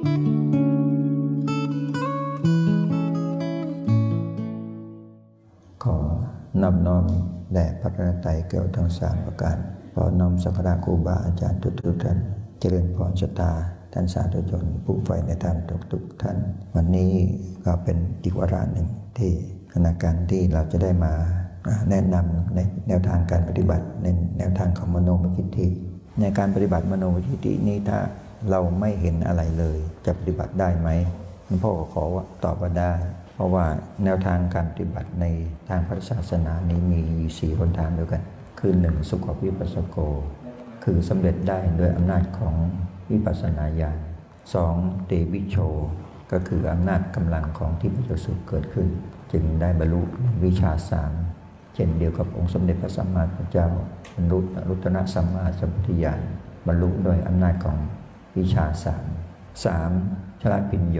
ขอนำน้อมแด่พระรัตนตรัยเกี่ยวทั้งสามประการขอน้อมสักการะครูบาอาจารย์ทุกๆท่าน เจริญพรชะตา ท่านสาธุชนผู้ใฝ่ในธรรมทุกๆท่าน วันนี้ก็เป็นอีกวาระหนึ่งที่คณะการที่เราจะได้มาแนะนำในแนวทางการปฏิบัติในแนวทางของมโนมยิทธิในการปฏิบัติมโนมยิทธินี้ถ้า เราไม่เห็นอะไรเลย จะปฏิบัติได้ไหมหลวงพ่อก็ขอว่าตอบว่าได้ เพราะว่าแนวทางการปฏิบัติในทางพระศาสนานี้มีสี่หนทางด้วยกัน คือหนึ่งสุขวิปัสสโก คือสำเร็จได้โดยอำนาจของวิปัสสนาญาณสองเตวิโช ก็คืออำนาจกำลังของที่พระเจ้าสุเกิดขึ้น จึงได้บรรลุวิชาสามเช่นเดียวกับองค์สมเด็จพระสัมมาสัมพุทธเจ้าบรรลุรุตนะสัมมาสัมพุทธญาณบรรลุโดยอำนาจของ วิชาสามสามชลปิญโย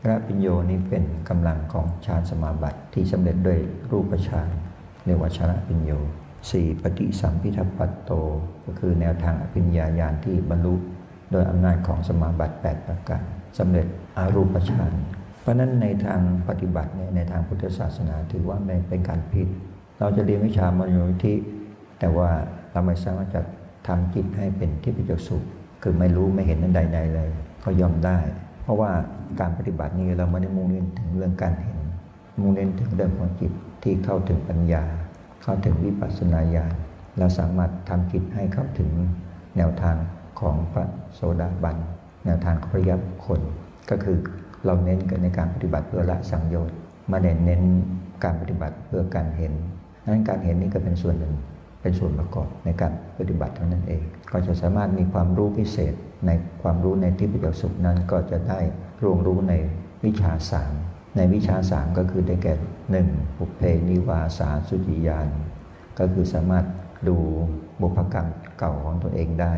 ชลปิญโยนี้เป็นกำลังของฌานสมาบัติที่สำเร็จด้วยรูปฌานเรียกว่าชลปิญโยสี่ปฏิสัมพิทัปัตโต ก็คือแนวทางอภิญญาญาณที่บรรลุโดยอำนาจของสมาบัติ 8 ประการสำเร็จอารูปฌานเพราะนั้นในทางปฏิบัติในทางพุทธศาสนาถือว่าไม่เป็นการผิด เราจะเรียนวิชามโนทิแต่ว่าเราไม่สามารถจะทำจิตให้เป็นที่ประจักษ์สุข คือไม่รู้ไม่เห็นนั้นใดๆเลยก็ยอมได้ เพราะว่าการปฏิบัตินี้เราไม่ได้มุ่งเน้นถึงเรื่องการเห็น มุ่งเน้นถึงเรื่องของจิตที่เข้าถึงปัญญา เข้าถึงวิปัสสนาญาณเราสามารถทำจิตให้เข้าถึงแนวทางของพระโสดาบันแนวทางของพระยับคนก็คือเราเน้นกันในการปฏิบัติเพื่อละสังโยชน์มาเน้นเน้นการปฏิบัติเพื่อการเห็นนั้นการเห็นนี่ก็เป็นส่วนหนึ่ง เป็นส่วนประกอบในการปฏิบัติเท่านั้นเอง ก็จะสามารถมีความรู้พิเศษในความรู้ในที่ประโยชน์สุขนั้นก็จะได้รวงรู้ในวิชาสามในวิชาสามก็คือได้แก่หนึ่งปุเพนิวาสาสุจิยานก็คือสามารถดูบุพกรรมเก่าของตัวเองได้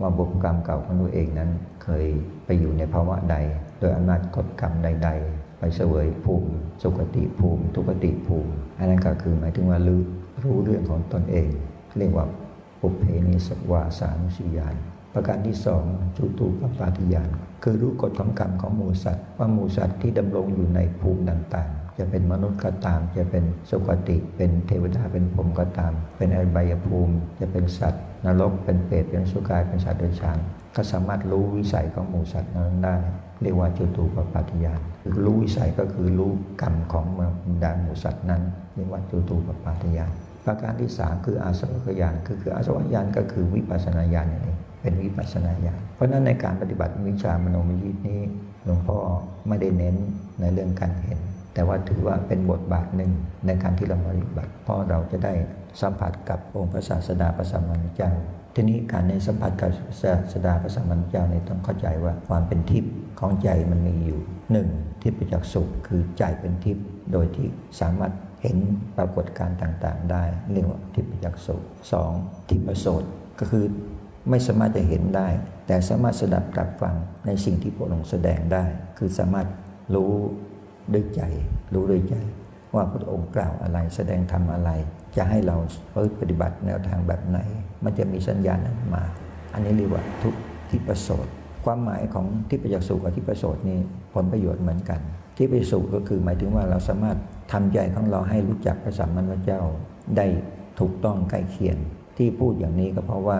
ว่าบุพกรรมเก่าของตัวเองนั้น เคยไปอยู่ในภาวะใด โดยอำนาจกฎกรรมใด ๆ ไปเสวยภูมิ สุขติภูมิ ทุกติภูมิอันนั้นก็คือหมายถึงว่ารู้ รู้เรื่องของตนเองเรียกว่าปุเพนิสวาสานุสิยานประการที่สองจุตูปปาติยาน คือรู้กฎของกรรมของหมูสัตว์ว่าหมูสัตว์ที่ดำรงอยู่ในภูมิต่างๆ จะเป็นมนุษย์ก็ตาม จะเป็นสุคติ เป็นเทวดาเป็นพรหมก็ตาม เป็นอบายภูมิ จะเป็นสัตว์ นรกเป็นเปรตเป็นสุกายเป็นสัตว์เดรัจฉานก็สามารถรู้วิสัยของหมูสัตว์นั้นได้เรียกว่าจุตูปปาติยานคือรู้วิสัยก็คือรู้กรรมของบรรดาหมูสัตว์นั้นเรียกว่าจุตูปปาติยาน ประการที่สามคืออาสวัคยานคือคืออาสวัคยานก็คือวิปัสสนาญาณนั่นเองเป็นวิปัสสนาญาณเพราะฉะนั้นในการปฏิบัติวิชามโนมยิทนี้หลวงพ่อไม่ได้เน้นในเรื่องการเห็น แต่ว่าถือว่าเป็นบทบาทหนึ่งในการที่เราปฏิบัติเพราะเราจะได้สัมผัสกับองค์พระศาสดาพระสัมมาสัมพุทธเจ้าทีนี้การในสัมผัสกับศาสดาพระสัมมาสัมพุทธเจ้าเนี่ยต้องเข้าใจว่าความเป็นทิพย์ของใจมันมีอยู่หนึ่งทิพย์ประจักษ์สุขคือใจเป็นทิพย์โดยที่สามารถ เห็นปรากฏการณ์ต่างๆ ได้เรียกว่าทิพยักษุสองทิพโสตก็คือไม่สามารถจะเห็นได้ แต่สามารถสดับตรับฟังในสิ่งที่พระองค์แสดงได้ คือสามารถรู้ด้วยใจ รู้ด้วยใจ ว่าพระองค์กล่าวอะไรแสดงธรรมอะไร จะให้เราปฏิบัติแนวทางแบบไหน มันจะมีสัญญาณนั้นมา อันนี้เรียกว่าทุกทิพโสตความหมายของทิพยักษุกับทิพโสตนี่ผลประโยชน์เหมือนกัน ทิพยสุก็คือหมายถึงว่าเราสามารถ ทำใจของเราให้รู้จักพระสัมมาสัมพุทธเจ้าได้ถูกต้องใกล้เคียง ที่พูดอย่างนี้ก็เพราะว่า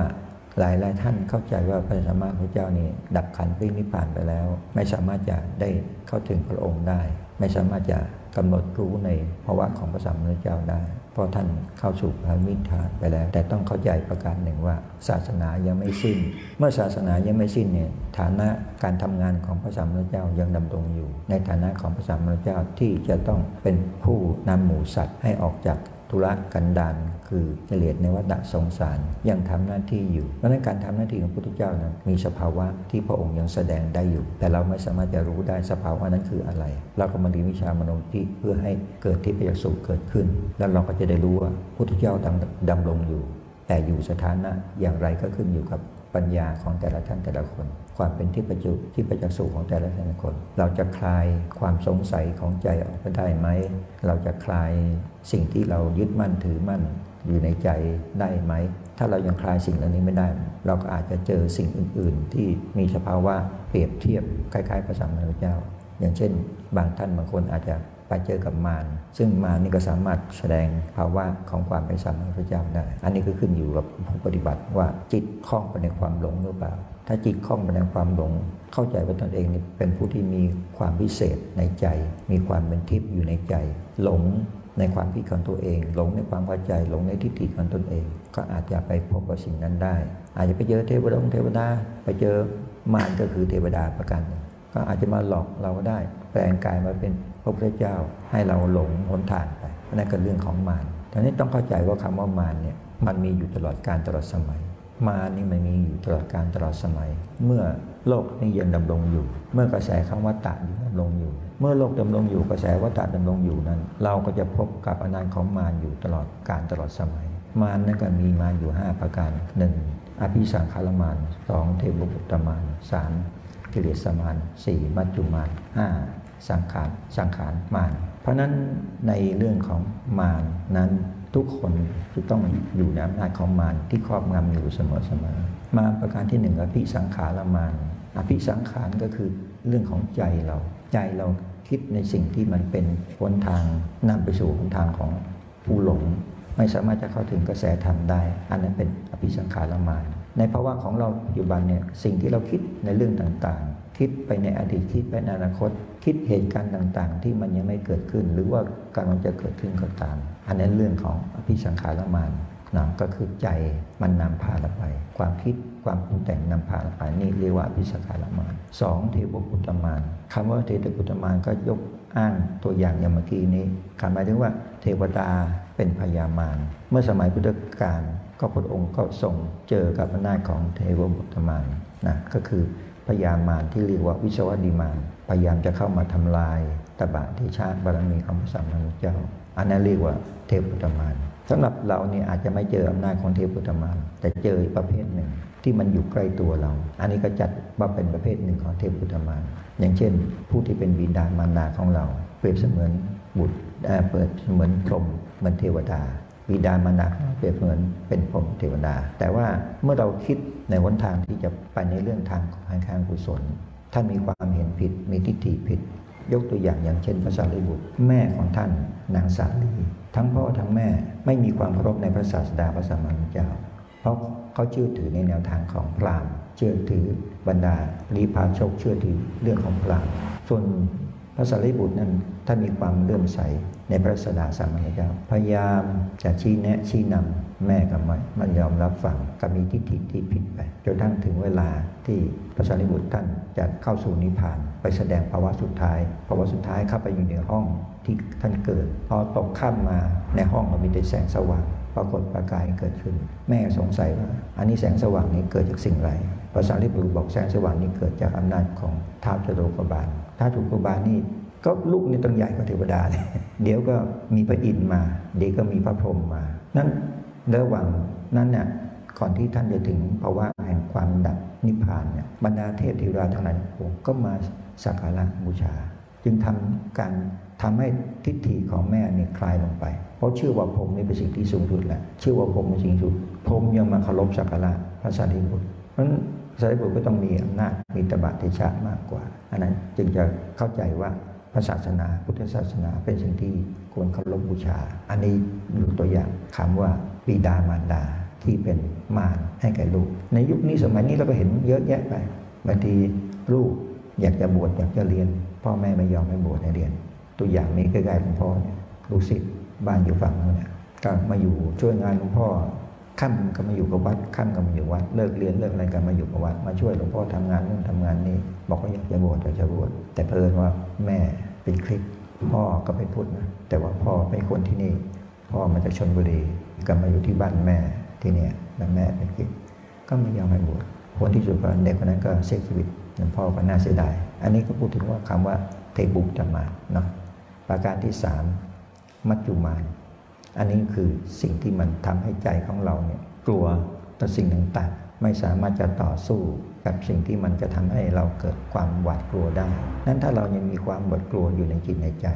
หลายหลายท่านเข้าใจว่าพระสัมมาสัมพุทธเจ้านี่ดับขันธ์ปรินิพพานไปแล้ว ไม่สามารถจะได้เข้าถึงพระองค์ได้ ไม่สามารถจะกำหนดรู้ในภาวะของพระสัมมาสัมพุทธเจ้าได้ เพราะท่านเข้าสู่พระมิทานไปแล้ว แต่ต้องเข้าใจประการหนึ่งว่า ศาสนายังไม่สิ้น เมื่อศาสนายังไม่สิ้นเนี่ยฐานะการทำงานของพระสัมมาสัมพุทธเจ้ายังดำรงอยู่ ในฐานะของพระสัมมาสัมพุทธเจ้าที่จะต้องเป็นผู้นำหมู่สัตว์ให้ออกจาก ธุระกันดารคือเฉลียดในวัฏสงสารยังทำหน้าที่อยู่เพราะนั้นการทำหน้าที่ของพระพุทธเจ้านั้นมีสภาวะที่พระองค์ยังแสดงได้อยู่ แต่เราไม่สามารถจะรู้ได้สภาวะนั้นคืออะไร เราก็มาเรียนวิชามโนทิเพื่อให้เกิดทิพยสุขเกิดขึ้น แล้วเราก็จะได้รู้ว่าพระพุทธเจ้าดำรงอยู่ แต่อยู่สถานะอย่างไรก็ขึ้นอยู่กับปัญญาของแต่ละท่านแต่ละคนความเป็นที่ประจุที่ประจักษ์สุของแต่ละท่านแต่ละคน เราจะคลายความสงสัยของใจออกไปได้ไหม เราจะคลายสิ่งที่เรายึดมั่นถือมั่นอยู่ในใจได้ไหม ถ้าเรายังคลายสิ่งเหล่านี้ไม่ได้ เราก็อาจจะเจอสิ่งอื่น ๆ ที่มีสภาวะเปรียบเทียบคล้ายๆพระสัมมาสัมพุทธเจ้า อย่างเช่น บางท่านบางคนอาจจะไปเจอกับมารซึ่งมารนี่ก็สามารถแสดงภาวะของความเป็นสัมมาสัมพุทธเจ้าได้ อันนี้ก็ขึ้นอยู่กับผู้ปฏิบัติว่าจิตคล้องไปในความหลงหรือเปล่า ถ้าจิตคล้องไปในความหลง เข้าใจว่าตนเองเป็นผู้ที่มีความพิเศษในใจ มีความเป็นทิพย์อยู่ในใจ หลงในความคิดของตัวเอง หลงในความเข้าใจหลงในทิฏฐิของตนเอง ก็อาจจะไปพบกับสิ่งนั้นได้ อาจจะไปเจอเทวดาเทวดาไปเจอมารก็คือเทวดาประกันก็อาจจะมาหลอกเราก็ได้ แปลงกายมาเป็นพระพุทธเจ้าให้เราหลงหนทางไปนั่นก็เรื่องของมารทีนี้ต้องเข้าใจว่าคำว่ามารเนี่ยมันมีอยู่ตลอดการตลอดสมัย มานี่มันมีอยู่ตลอดการตลอดสมัย เมื่อโลกนี้ยังดำรงอยู่ เมื่อกระแสคำว่าตะยังดำรงอยู่ เมื่อโลกดำรงอยู่กระแสวัฏฏะดำรงอยู่นั้น เราก็จะพบกับอนันต์ของมารอยู่ตลอดการตลอดสมัย มารนั่นก็มีมารอยู่ 5 ประการหนึ่งอภิสังขารมารสองเทวบุตรมารสามกิเลสมารสี่มัจจุมารห้าสังขารสังขารมาร เพราะนั้นในเรื่องของมารนั้น ทุกคนจะต้องอยู่ในอำนาจของมารที่ครอบงำอยู่เสมอเสมมารประการที่หนึ่งอภิสังขารมารอภิสังขารก็คือเรื่องของใจเรา ใจเราคิดในสิ่งที่มันเป็นหนทางนำไปสู่หนทางของผู้หลง ไม่สามารถจะเข้าถึงกระแสธรรมได้ อันนั้นเป็นอภิสังขารมารในภาวะของเราปัจจุบันเนี่ยสิ่งที่เราคิดในเรื่องต่าง คิดไปในอดีตคิดไปในอนาคต คิดเหตุการณ์ต่าง ๆ ที่มันยังไม่เกิดขึ้น หรือว่ากำลังจะเกิดขึ้นก็ตาม อันนั้นเรื่องของอภิสังขารมารนะก็คือใจมันนำพาเราไป ความคิดความปรุงแต่งนำพาเราไปนี่เรียกว่าอภิสังขารมารสองเทวปุตตมารคำว่าเทวปุตตมารก็ยกอ้างตัวอย่างอย่างเมื่อกี้นี้คำหมายถึงว่าเทวดาเป็นพญามารเมื่อสมัยพุทธกาลก็พระองค์ก็ทรงเจอกับอำนาจของเทวบุตรมารนะก็คือ พญามารที่เรียกว่าวิศวดีมารพยายามจะเข้ามาทำลายตบะที่ชาติบารมีของพระสัมมาสัมพุทธเจ้า อันนั้นเรียกว่าเทพบุตรมารสำหรับเราเนี่ยอาจจะไม่เจออำนาจของเทพบุตรมารแต่เจอประเภทหนึ่งที่มันอยู่ใกล้ตัวเรา อันนี้ก็จัดว่าเป็นประเภทหนึ่งของเทพบุตรมารอย่างเช่น ผู้ที่เป็นบิดามารดาของเรา เปรียบเสมือนบุตรเปิดเสมือนพรหมเหมือนเทวดา บิดามารดาเปรียบเหมือนเป็นพรหมเทวดา แต่ว่าเมื่อเราคิดในวันทางที่จะไปในเรื่องทางของทางกุศล ท่านมีความเห็นผิดมีทิฏฐิผิด ยกตัวอย่างอย่างเช่นพระสารีบุตร แม่ของท่านนางสาลีทั้งพ่อทั้งแม่ไม่มีความเคารพในพระศาสดาพระสัมมาสัมพุทธเจ้า เพราะเขาเชื่อถือในแนวทางของพราหมณ์เชื่อถือบรรดาลีพาชกเชื่อถือเรื่องของพราหมณ์ส่วน พระสารีบุตรนั้นท่านมีความเลื่อมใสในพระศาสดาสัมมาสัมพุทธเจ้า พยายามจะชี้แนะชี้นำแม่กับไม่มันยอมรับฟังก็มีทิฏฐิที่ผิดไปจนทั้งถึงเวลาที่พระสารีบุตรท่านจะเข้าสู่นิพพาน ไปแสดงภาวะสุดท้ายภาวะสุดท้ายเข้าไปอยู่ในห้องที่ท่านเกิด พอตกข้ามมาในห้องมันมีแต่แสงสว่างปรากฏประกายเกิดขึ้น แม่สงสัยว่า อันนี้แสงสว่างนี้เกิดจากสิ่งไรพระสารีบุตรบอกแสงสว่างนี้เกิดจากอำนาจของท้าวจตุโกบาล ท้าวจตุโกบาลนี่ก็ลูกนี่ต้องใหญ่กว่าเทวดาเลยเดี๋ยวก็มีพระอินทร์มา เดี๋ยวก็มีพระพรหมมา นั้นระหว่างนั้นเนี่ยก่อนที่ท่านจะถึงภาวะแห่งความดับนิพพานเนี่ยบรรดาเทพเทวดาทั้งหลายก็มาสักการะบูชา จึงทำการทำให้ทิฏฐิของแม่เนี่ยคลายลงไป เพราะเชื่อว่าพรหมนี่เป็นสิ่งที่สูงสุดแหละเชื่อว่าพรหมเป็นสิ่งสูงพรหมยังมาเคารพสักการะพระสารีบุตรเพราะฉะนั้นสารีบุตรก็ต้องมีอำนาจมีตบะเทชะมากกว่า อันนั้นจึงจะเข้าใจว่าพระศาสนา พุทธศาสนาเป็นสิ่งที่ควรเคารพบูชา อันนี้ยกตัวอย่างคำว่าบิดามารดาที่เป็นมารให้แก่ลูก ในยุคนี้สมัยนี้เราก็เห็นเยอะแยะไปบางทีลูกอยากจะบวชอยากจะเรียน พ่อแม่ไม่ยอมให้บวชให้เรียน ตัวอย่างนี้ใกล้ๆหลวงพ่อเนี่ยลูกศิษย์บ้านอยู่ฝั่งนู้นเนี่ยก็มาอยู่ช่วยงานหลวงพ่อ ค่ำก็มาอยู่กับวัดค่ำก็มาอยู่วัดเลิกเรียนเลิกอะไรกันมาอยู่กับวัดมาช่วยหลวงพ่อทำงานนู่นทำงานนี้ บอกว่าอยากจะบวชอยากจะบวชแต่เพลินว่าแม่เป็นคริสพ่อก็เป็นพุทธนะแต่ว่าพ่อเป็นคนที่นี่ พ่อมาจากชนบุรีก็มาอยู่ที่บ้านแม่ที่เนี่ยแล้วแม่เป็นคริสก็ไม่ยอมให้บวชผลที่สุดก็เด็กคนนั้นก็เสียชีวิตหลวงพ่อก็น่าเสียดายอันนี้ก็พูดถึงว่าคำว่าเทบุกจะมาเนาะประการที่สามมัจจุมาน อันนี้คือสิ่งที่มันทำให้ใจของเราเนี่ยกลัวต่อสิ่งต่างๆ ไม่สามารถจะต่อสู้กับสิ่งที่มันจะทำให้เราเกิดความหวาดกลัวได้ นั้นถ้าเรายังมีความหวาดกลัวอยู่ในจิตในใจ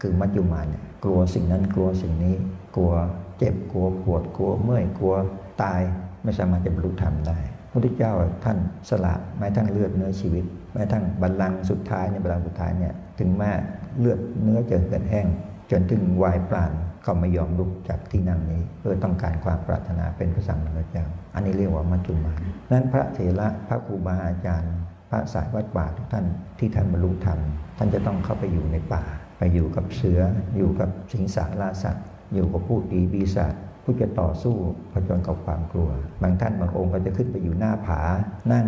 คือมัจจุมานเนี่ยกลัวสิ่งนั้นกลัวสิ่งนี้ กลัวเจ็บกลัวปวดกลัวเมื่อยกลัวตายไม่สามารถจะบรรลุธรรมได้พระพุทธเจ้าท่านสละแม้ทั้งเลือดเนื้อชีวิตแม้ทั้งบัลลังก์สุดท้ายในบัลลังก์สุดท้ายเนี่ยถึงแม้เลือดเนื้อจะเหือดแห้ง จนถึงวายปราณ ก็ไม่ยอมลุกจากที่นั่งนี้เพื่อต้องการความปรารถนาเป็นพระสัมมาสัมพุทธเจ้าอันนี้เรียกว่ามัจจุมานนั้นพระเถระพระครูบาอาจารย์ พระสายวัดป่าทุกท่านที่ท่านบรรลุธรรม ท่านจะต้องเข้าไปอยู่ในป่า ไปอยู่กับเสืออยู่กับสิงสาราสัตว์ อยู่กับผู้ปีปีศาจ ผู้จะต่อสู้ผจญกับความกลัว บางท่านบางองค์ก็จะขึ้นไปอยู่หน้าผา นั่ง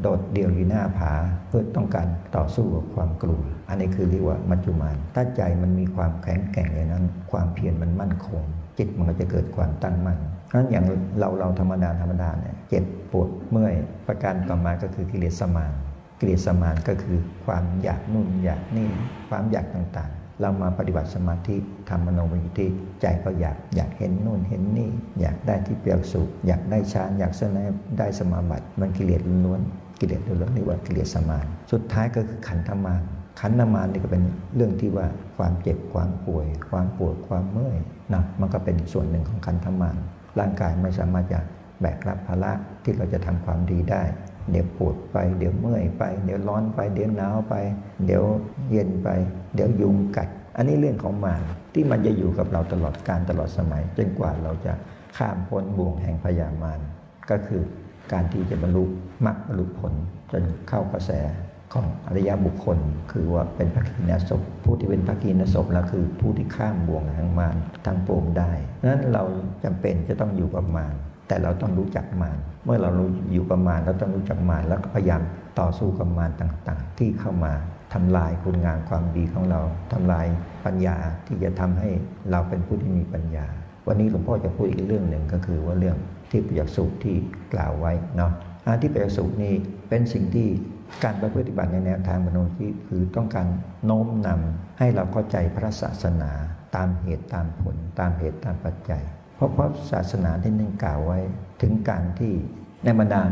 โดดเดี่ยวอยู่หน้าผา เพื่อต้องการต่อสู้กับความกลัว อันนี้คือเรียกว่ามัจจุมานถ้าใจมันมีความแข็งแกร่งอย่างนั้น ความเพียรมันมั่นคง จิตมันก็จะเกิดความตั้งมั่นนั้นอย่างเราเราธรรมดาธรรมดาเนี่ยเจ็บปวดเมื่อยประการต่อมาก็คือกิเลสสมานกิเลสสมานก็คือความอยากนู่นอยากนี่ความอยากต่างๆ เรามาปฏิบัติสมาธิทำมโนวิธีใจก็อยากอยากเห็นนู่นเห็นนี่ อยากได้ที่เปรียกสุขอยากได้ฌานอยากเสนได้สมาบัติ มันกิเลสล้วนกิเลสล้วนนี่ว่ากิเลสสมาน สุดท้ายก็คือขันธมานขันธมานนี่ก็เป็นเรื่องที่ว่าความเจ็บความป่วย ความปวดความเมื่อยนะมันก็เป็นส่วนหนึ่งของขันธมานร่างกายไม่สามารถจะแบกรับภาระที่เราจะทำความดีได้ เดี๋ยวปวดไป เดี๋ยวเมื่อยไป เดี๋ยวร้อนไป เดี๋ยวหนาวไป เดี๋ยวเย็นไป เดี๋ยวยุงกัด อันนี้เรื่องของมารที่มันจะอยู่กับเราตลอดการตลอดสมัยจนกว่าเราจะข้ามพ้นบ่วงแห่งพยามารก็คือการที่จะบรรลุมรรคบรรลุผลจนเข้ากระแสของอริยบุคคล คือว่าเป็นพระกีนศพผู้ที่เป็นพระกีนศพแล้วคือผู้ที่ข้ามบ่วงแห่งมารทั้งปวงได้นั้นเราจำเป็นจะต้องอยู่กับมาร แต่เราต้องรู้จักมารเมื่อเรารู้อยู่กับมารเราต้องรู้จักมารแล้วก็พยายามต่อสู้กับมารต่างๆ ที่เข้ามาทำลายคุณงามความดีของเราทำลายปัญญาที่จะทำให้เราเป็นผู้ที่มีปัญญา วันนี้หลวงพ่อจะพูดอีกเรื่องหนึ่งก็คือว่าเรื่องที่ประยักษุที่กล่าวไว้เนาะอาที่ประยักษุนี้เป็นสิ่งที่การปฏิบัติในแนวทางมโนที่คือต้องการโน้มนำให้เราเข้าใจพระศาสนา ตามเหตุตามผล ตามเหตุตามปัจจัย เพราะพราะศาสนาที่นั่นกล่าวไว้ถึงการที่ในบรรดา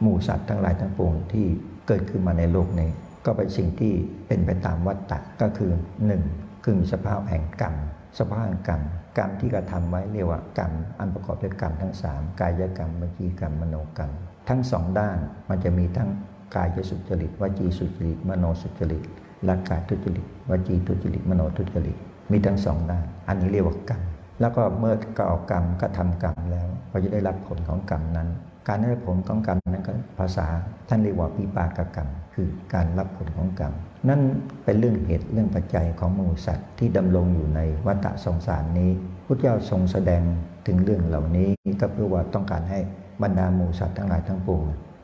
หมู่สัตว์ทั้งหลายทั้งปวงที่เกิดขึ้นมาในโลกนี้ ก็เป็นสิ่งที่เป็นไปตามวัฏฏะก็คือหนึ่งคือมีสภาพแห่งกรรม สภาพแห่งกรรม กรรมที่กระทำไว้เรียกว่ากรรม อันประกอบด้วยกรรมทั้งสามกายกรรมวจีกรรมมโนกรรม ทั้งสองด้านมันจะมีทั้งกายสุจริตวจีสุจริตมโนสุจริตและกายทุจริตวจีทุจริตมโนทุจริตมีทั้งสองด้าน อันนี้เรียกว่ากรรม แล้วก็เมื่อก่อกรรมก็ทำกรรมแล้ว ก็จะได้รับผลของกรรมนั้น การได้รับผลของกรรมนั้นก็ภาษาท่านเรียกว่าปิปากกรรม คือการรับผลของกรรม นั่นเป็นเรื่องเหตุเรื่องปัจจัยของมนุษย์สัตว์ที่ดำรงอยู่ในวัฏสงสารนี้พุทธเจ้าทรงแสดงถึงเรื่องเหล่านี้ก็เพื่อว่าต้องการให้บรรดาหมูสัตว์ทั้งหลายทั้งปวง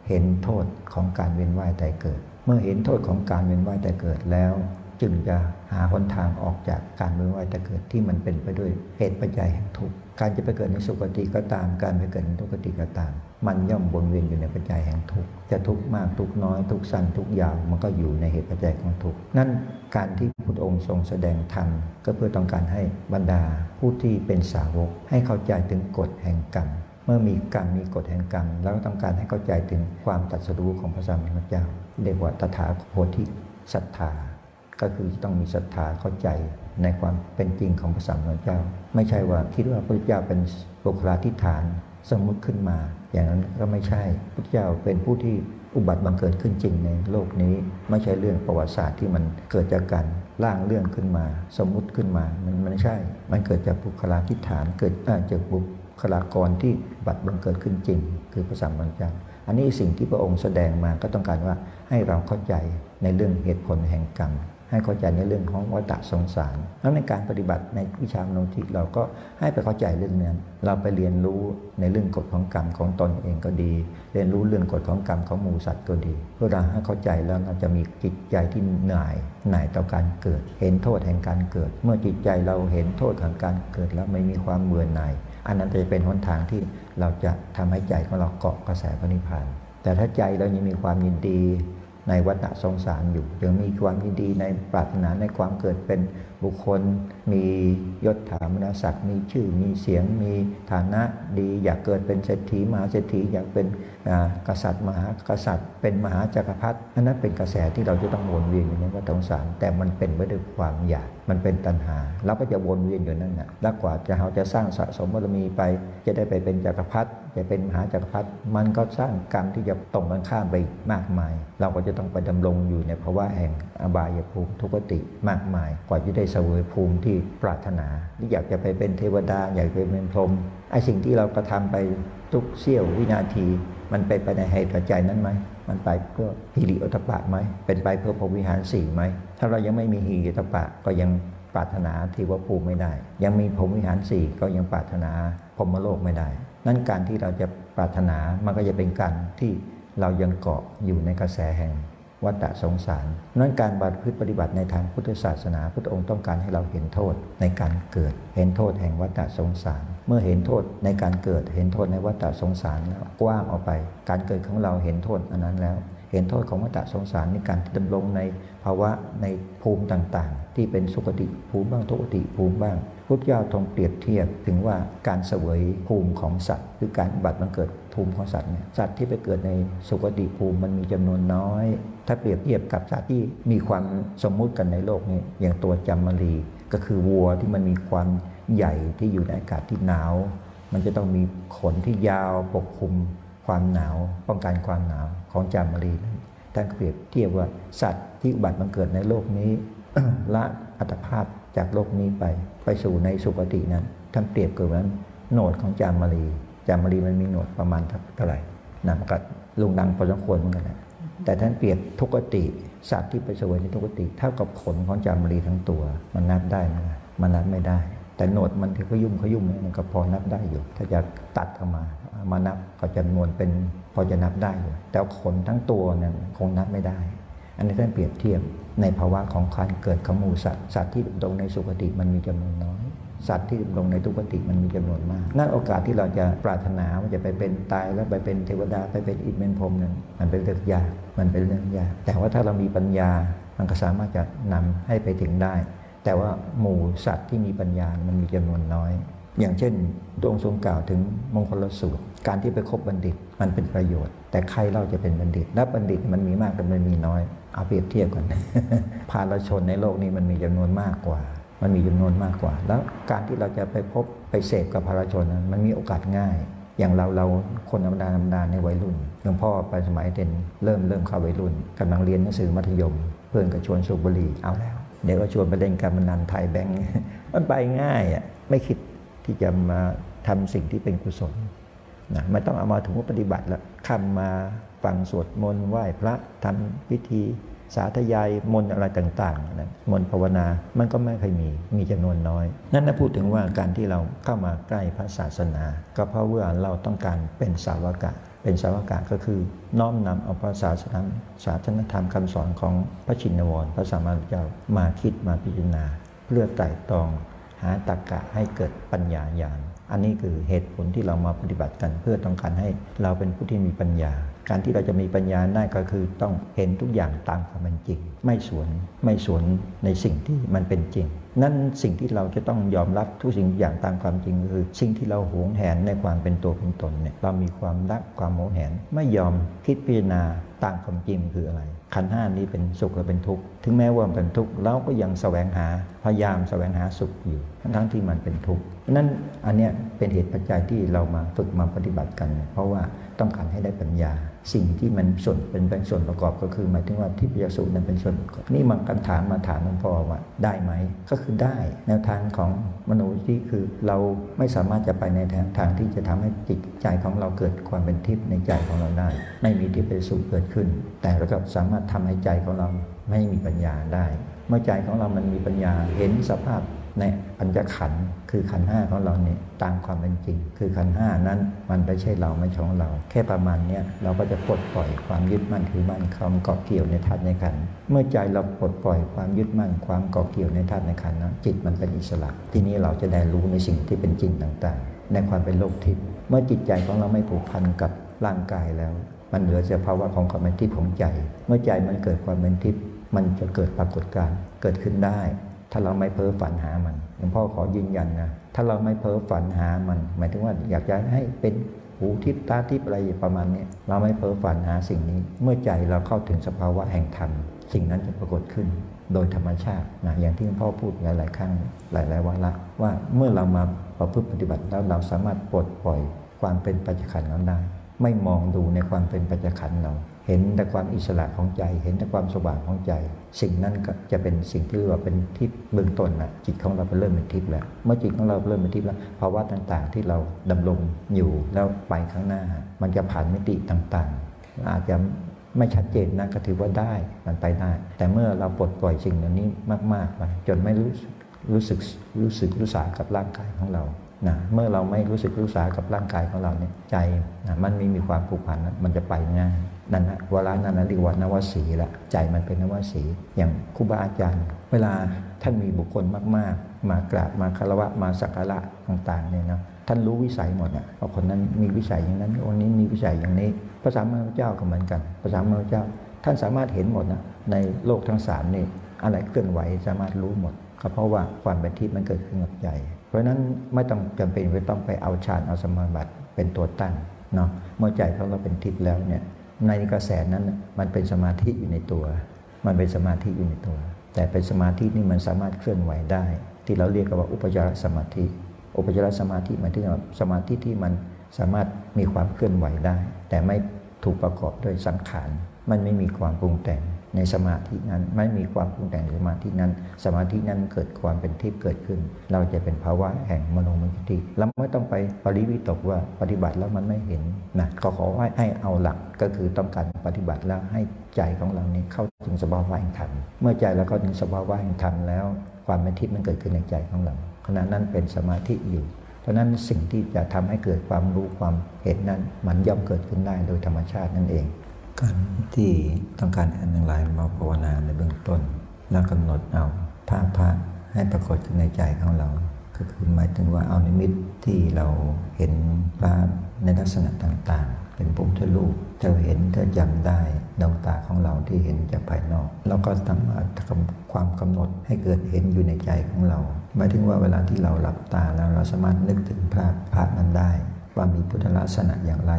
เห็นโทษของการเวียนว่ายตายเกิด เมื่อเห็นโทษของการเวียนว่ายตายเกิดแล้ว จึงจะ หาหนทางออกจากการเวียนว่ายตายเกิดที่มันเป็นไปด้วยเหตุปัจจัยแห่งทุกข์การจะไปเกิดในสุคติก็ตาม การไปเกิดในทุกติก็ตาม มันย่อมวนเวียนอยู่ในปัจจัยแห่งทุกข์จะทุกข์มากทุกข์น้อย ทุกข์สั้นทุกข์ยาวมันก็อยู่ในเหตุปัจจัยของทุกข์นั่นการที่พุทธองค์ทรงแสดงธรรมก็เพื่อต้องการให้บรรดาผู้ที่เป็นสาวก ให้เข้าใจถึงกฎแห่งกรรมเมื่อมีกรรมมีกฎแห่งกรรมแล้วก็ต้องการให้เข้าใจถึงความตัดสรู้ของพระสัมมาสัมพุทธเจ้าเรียกว่าตถาโพธิศรัทธา ก็คือต้องมีศรัทธาเข้าใจในความเป็นจริงของพระสัมมาสัมพุทธเจ้า ไม่ใช่ว่าคิดว่าพระพุทธเจ้าเป็นบุคลาธิฐานสมมุติขึ้นมา อย่างนั้นก็ไม่ใช่พระพุทธเจ้าเป็นผู้ที่อุบัติบังเกิดขึ้นจริงในโลกนี้ ไม่ใช่เรื่องประวัติศาสตร์ที่มันเกิดจากการร่างเรื่องขึ้นมา สมมุติขึ้นมามันมันไม่ใช่ มันเกิดจากบุคลาธิฐานเกิดจากบุคลากรที่บัติบังเกิดขึ้นจริง คือพระสัมมาสัมพุทธเจ้าอันนี้สิ่งที่พระองค์แสดงมาก็ต้องการว่าให้เราเข้าใจในเรื่องเหตุผลแห่งกรรม ให้เข้าใจในเรื่องของวัฏสงสารแล้วในการปฏิบัติในวิชาโนทิเราก็ให้ไปเข้าใจเรื่องนั้นเราไปเรียนรู้ในเรื่องกฎของกรรมของตนเองก็ดี เรียนรู้เรื่องกฎของกรรมของหมูสัตว์ก็ดี เพื่อเราให้เข้าใจแล้วเราจะมีจิตใจที่หน่ายหน่ายต่อการเกิด เห็นโทษแห่งการเกิด เมื่อจิตใจเราเห็นโทษของการเกิดแล้วไม่มีความเบื่อหน่าย อันนั้นจะเป็นหนทางที่เราจะทำให้ใจของเราเกาะกระแสพระนิพพานแต่ถ้าใจเรายังมีความยินดี ในวัฏสงสารอยู่ยังมีความยินดีในปรารถนาในความเกิดเป็นบุคคล มียศถามนศักดิ์มีชื่อมีเสียงมีฐานะดี อยากเกิดเป็นเศรษฐีมหาเศรษฐีอยากเป็น กษัตริย์มหากษัตริย์ เป็นมหาจักรพรรดิอันนั้นเป็นกระแสที่เราจะต้องวนเวียนอยู่ในวัฏสงสาร แต่มันเป็นไปด้วยความอยากมันเป็นตัณหาเราก็จะวนเวียนอยู่นั่นแหละแล้วกว่าจะเราจะสร้างสะสมบารมีไป จะได้ไปเป็นจักรพรรดิจะเป็นมหาจักรพรรดิมันก็สร้างกรรมที่จะตรงกันข้ามไปมากมาย เราก็จะต้องไปดำรงอยู่ในภาวะแห่งอบายภูมิทุกติมากมาย กว่าจะได้เสวยภูมิที่ปรารถนาที่อยากจะไปเป็นเทวดาอยากไปเป็นพรหมไอ้สิ่งที่เรากระทาไปทุกเสี้ยววินาที มันเป็นไปในเหตุปัจจัยนั้นไหม มันไปเพื่อฮิริโอตปะไหม เป็นไปเพื่อพรวิหารสี่ไหม ถ้าเรายังไม่มีฮิริโอตปะก็ยังปรารถนาทิวภูมิไม่ได้ ยังมีพรวิหารสี่ก็ยังปรารถนาพรมโลกไม่ได้ นั่นการที่เราจะปรารถนา มันก็จะเป็นการที่เรายังเกาะอยู่ในกระแสแห่ง วัฏสงสารนั้นการบัตรพฤติปฏิบัติในทางพุทธศาสนาพุทธองค์ต้องการให้เราเห็นโทษในการเกิด เห็นโทษแห่งวัฏสงสาร เมื่อเห็นโทษในการเกิด เห็นโทษในวัฏสงสารแล้วกว้างออกไป การเกิดของเราเห็นโทษอันนั้นแล้ว เห็นโทษของวัฏสงสารในการดำรงในภาวะในภูมิต่างๆ ที่เป็นสุคติภูมิบ้างทุกติภูมิบ้างพุทธเจ้าทรงเปรียบเทียบถึงว่าการเสวยภูมิของสัตว์ คือการบัตรมันเกิดภูมิของสัตว์เนี่ยสัตว์ที่ไปเกิดในสุคติภูมิมันมีจำนวนน้อย ถ้าเปรียบเทียบกับสัตว์ที่มีความสมมุติกันในโลกนี้อย่างตัวจำมรีก็คือวัวที่มันมีความใหญ่ที่อยู่ในอากาศที่หนาว มันจะต้องมีขนที่ยาวปกคลุมความหนาว ป้องกันความหนาวของจามรีท่านเปรียบเทียบว่าสัตว์ที่อุบัติมันเกิดในโลกนี้ละอัตภาพจากโลกนี้ไป ไปสู่ในสุคตินั้นท่านเปรียบกับนั้นโหนดของจามรีจามรีมันมีโหนดประมาณเท่าไหร่นะมันก็ลุงดังพอสมควรเหมือนกันนะ แต่ท่านเปรียบทุกติ สัตว์ที่ไปสวยในทุกติเท่ากับขนของจามรีทั้งตัว มันนับได้ไหมมันนับไม่ได้ แต่โหนดมันที่ขยุ่มขยุ่มมันก็พอนับได้อยู่ ถ้าจะตัดออกมามานับก็จำนวนเป็นพอจะนับได้อยู่แต่ขนทั้งตัวเนี่ยคงนับไม่ได้ อันนี้ท่านเปรียบเทียบในภาวะของการเกิดของมูสัตว์สัตว์ที่ดำรงในสุคติมันมีจำนวนน้อย สัตว์ที่ดำรงในทุกติมันมีจำนวนมาก นั่นโอกาสที่เราจะปรารถนาว่าจะไปเป็นตายแล้วไปเป็นเทวดาไปเป็นอินเป็นพรหมนั้นมันเป็นเรื่องยากมันเป็นเรื่องยาก แต่ว่าถ้าเรามีปัญญามันก็สามารถจะนำให้ไปถึงได้ แต่ว่าหมู่สัตว์ที่มีปัญญา มันมีจำนวนน้อย อย่างเช่นดวงทรงกล่าวถึงมงคลสูตร การที่ไปคบบัณฑิตมันเป็นประโยชน์ แต่ใครเราจะเป็นบัณฑิตและบัณฑิตมันมีมากแต่มันมีน้อย เอาเปรียบเทียบกัน ภาลชนในโลกนี้มันมีจำนวนมากกว่า มันมีจำนวนมากกว่า แล้วการที่เราจะไปพบไปเสพกับภาลชนนั้นมันมีโอกาสง่าย อย่างเราเราคนธรรมดาธรรมดาในวัยรุ่นหลวงพ่อไปสมัยเด็นเริ่มเริ่มเข้าวัยรุ่นกำลังเรียนหนังสือมัธยม เพื่อนก็ชวนสูบบุหรี่เอาแล้ว เดี๋ยวก็ชวนไปเล่นการพนันไทยแบงค์มันไปง่ายอะไม่คิดที่จะมาทำสิ่งที่เป็นกุศลนะไม่ต้องเอามาถึงปฏิบัติแล้วคำมาฟังสวดมนต์ไหว้พระทำพิธี สาธยายมนอะไรต่างๆนะมนภาวนามันก็ไม่เคยมีมีจำนวนน้อย นั่นนะพูดถึงว่าการที่เราเข้ามาใกล้พระศาสนา ก็เพราะว่าเราต้องการเป็นสาวกะ เป็นสาวกะก็คือน้อมนำเอาพระศาสนาศาสนธรรมคำสอนของพระชินวรพระสัมมาสัมพุทธเจ้ามาคิดมาพิจารณา เพื่อไต่ตรองหาตรรกะให้เกิดปัญญาญาณอันนี้คือเหตุผลที่เรามาปฏิบัติกันเพื่อต้องการให้เราเป็นผู้ที่มีปัญญา การที่เราจะมีปัญญาได้ก็คือต้องเห็นทุกอย่างตามความเป็นจริง ไม่สวนไม่สวนในสิ่งที่มันเป็นจริง นั่นสิ่งที่เราจะต้องยอมรับทุกสิ่งอย่างตามความจริงคือ สิ่งที่เราหวงแหนในความเป็นตัวเป็นตนเนี่ยเรามีความรักความโมแหน ไม่ยอมคิดพิจารณาตามความจริงคืออะไรขันห้านี้เป็นสุขหรือเป็นทุกข์ถึงแม้ว่าเป็นทุกข์เราก็ยังแสวงหาพยายามแสวงหาสุขอยู่ ทั้งที่มันเป็นทุกข์นั้นอันเนี้ยเป็นเหตุปัจจัยที่เรามาฝึกมาปฏิบัติกัน เพราะว่าต้องการให้ได้ปัญญา สิ่งที่มันส่วนเป็นเป็นส่วนประกอบก็คือหมายถึงว่าที่พยสูตรนั้นเป็นส่วนประกอบนี่มันคำถามมาถามหลวงพ่อว่าได้ไหมก็คือได้ แนวทางของมโนวิธีคือเราไม่สามารถจะไปในทางที่จะทำให้จิตใจของเราเกิดความเป็นทิพย์ในใจของเราได้ ไม่มีทิพย์เป็นสุขเกิดขึ้น แต่เราก็สามารถทำให้ใจของเราไม่มีปัญญาได้ เมื่อใจของเรามันมีปัญญาเห็นสภาพ ในปัญจขันธ์คือขันห้าของเราเนี่ยตามความเป็นจริง คือขันห้านั้นมันไม่ใช่เราไม่ใช่ของเรา แค่ประมาณเนี้ยเราก็จะปลดปล่อยความยึดมั่นถือมั่นความเกาะเกี่ยวในธาตุในขันเมื่อใจเราปลดปล่อยความยึดมั่นความเกาะเกี่ยวในธาตุในขันนั้นจิตมันเป็นอิสระ ทีนี้เราจะได้รู้ในสิ่งที่เป็นจริงต่างๆ ในความเป็นโลกทิพย์เมื่อจิตใจของเราไม่ผูกพันกับร่างกายแล้ว มันเหลือแต่ภาวะของความเป็นทิพย์ของใจ เมื่อใจมันเกิดความเป็นทิพย์มันจะเกิดปรากฏการณ์เกิดขึ้นได้ ถ้าเราไม่เพ้อฝันหามันหลวงพ่อขอยืนยันนะถ้าเราไม่เพ้อฝันหามัน หมายถึงว่าอยากจะให้เป็นหูทิพตาทิพอะไรประมาณนี้เราไม่เพ้อฝันหาสิ่งนี้ เมื่อใจเราเข้าถึงสภาวะแห่งธรรม สิ่งนั้นจะปรากฏขึ้น โดยธรรมชาตินะอย่างที่หลวงพ่อพูดหลาย ๆ ครั้งหลาย ๆวาระว่าเมื่อเรามาประพฤติปฏิบัติแล้วเราสามารถปลดปล่อยความเป็นปัจจุบันนั้นได้ ไม่มองดูในความเป็นปัจจุบันเรา เห็นแต่ความอิสระของใจ เห็นแต่ความสว่างของใจ สิ่งนั้นก็จะเป็นสิ่งที่ว่าเป็นทิพย์เบื้องต้นนะจิตของเราเริ่มเป็นทิพย์แล้ว เมื่อจิตของเราเริ่มเป็นทิพย์แล้วภาวะต่างๆ ที่เราดำรงอยู่แล้วไปข้างหน้า มันจะผ่านมิติต่างๆ อาจจะไม่ชัดเจนนะก็ถือว่าได้มันไปได้ แต่เมื่อเราปลดปล่อยสิ่งเหล่านี้มากๆไปจนไม่รู้รู้สึกรู้สึกรู้สากับร่างกายของเรานะเมื่อเราไม่รู้สึกรู้สากับร่างกายของเราเนี่ยใจนะมันไม่มีความผูกพันนะมันจะไปง่าย นั่นนะเวลานั้นเรียกว่านวสีละใจมันเป็นนวสี อย่างครูบาอาจารย์ เวลาท่านมีบุคคลมาก ๆ มากราบมาคารวะมาสักการะต่างๆเนี่ยนะท่านรู้วิสัยหมดอะว่าคนนั้นมีวิสัยอย่างนั้นคนนี้มีวิสัยอย่างนี้พระสามพระเจ้าก็เหมือนกันพระสามพระเจ้า ท่านสามารถเห็นหมดนะในโลกทั้งสามนี่อะไรเคลื่อนไหวสามารถรู้หมดก็เพราะว่าความเป็นทิพย์มันเกิดขึ้นกับใจ เพราะฉะนั้นไม่ต้องจำเป็นไปต้องไปเอาฌานเอาสมาบัติเป็นตัวตั้งเนาะเมื่อใจของเราเป็นทิพย์แล้วเนี่ย ในกระแสนั้นมันเป็นสมาธิอยู่ในตัว มันเป็นสมาธิอยู่ในตัว แต่เป็นสมาธินี่มันสามารถเคลื่อนไหวได้ ที่เราเรียกว่าอุปจารสมาธิ อุปจารสมาธิหมายถึงสมาธิที่มันสามารถมีความเคลื่อนไหวได้ แต่ไม่ถูกประกอบด้วยสังขาร มันไม่มีความปรุงแต่ง ในสมาธินั้น ไม่มีความปรุงแต่งในสมาธินั้น สมาธินั้นเกิดความเป็นทิพย์เกิดขึ้น เราจะเป็นภาวะแห่งมโนมยิธิเราไม่ต้องไปปริวิตกว่าปฏิบัติแล้วมันไม่เห็นนะก็ขอให้ให้เอาหลักก็คือต้องการปฏิบัติแล้วให้ใจของเรานี้เข้าถึงสภาวะแห่งธรรมเมื่อใจเราเข้าถึงสภาวะแห่งธรรมแล้ว ความเป็นทิพย์มันเกิดขึ้นในใจของเราขณะนั้นเป็นสมาธิอยู่เพราะนั้นสิ่งที่จะทำให้เกิดความรู้ความเห็นนั้น มันย่อมเกิดขึ้นได้โดยธรรมชาตินั่นเอง การที่ต้องการอันหนึ่งหลายมาภาวนาในเบื้องต้น แล้วกำหนดเอาภาพพระให้ปรากฏขึ้นในใจของเรา ก็คือหมายถึงว่าเอานิมิตที่เราเห็นพระในลักษณะต่างๆ เป็นปุ่มทะลุเธอเห็นเธอจำได้ดวงตาของเราที่เห็นจากภายนอกแล้วก็ทำทำความกำหนดให้เกิดเห็นอยู่ในใจของเราหมายถึงว่าเวลาที่เราหลับตาแล้วเราสามารถนึกถึงพระพระนั้นได้ ว่ามีพุทธลักษณะอย่างไร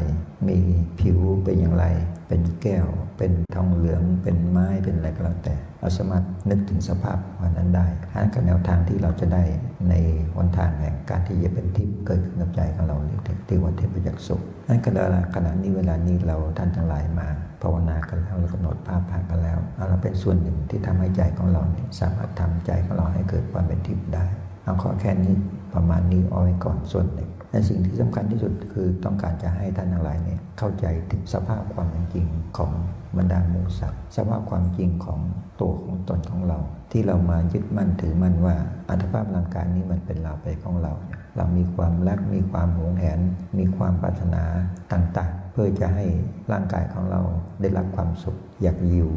มีผิวเป็นอย่างไร เป็นแก้ว เป็นทองเหลือง เป็นไม้ เป็นอะไรก็แล้วแต่ เราสามารถนึกถึงสภาพวันนั้นได้อันก็แนวทางที่เราจะได้ในวันทางแห่งการที่จะเป็นทิพย์เกิดขึ้นกับใจของเราเรียกที่วันเทพยักษ์สุขนั่นก็เลยขณะนี้เวลานี้เราท่านทั้งหลายมาภาวนากันแล้วเรากำหนดภาพผ่านกันแล้วเราเป็นส่วนหนึ่งที่ทำให้ใจของเราเนี่ยสามารถทำใจของเราให้เกิดความเป็นทิพย์ได้เอาข้อแค่นี้ประมาณนี้เอาไว้ก่อนส่วนหนึ่ง แต่สิ่งที่สำคัญที่สุดคือต้องการจะให้ท่านทั้งหลายเนี่ยเข้าใจถึงสภาพความจริงของบรรดามูสัตว์สภาพความจริงของตัวของตนของเรา ที่เรามายึดมั่นถือมั่นว่าอัตภาพร่างกายนี้มันเป็นเราไปของเรา เรามีความรักมีความหวงแหน มีความปรารถนาต่างๆ เพื่อจะให้ร่างกายของเราได้รับความสุขอยากอยู่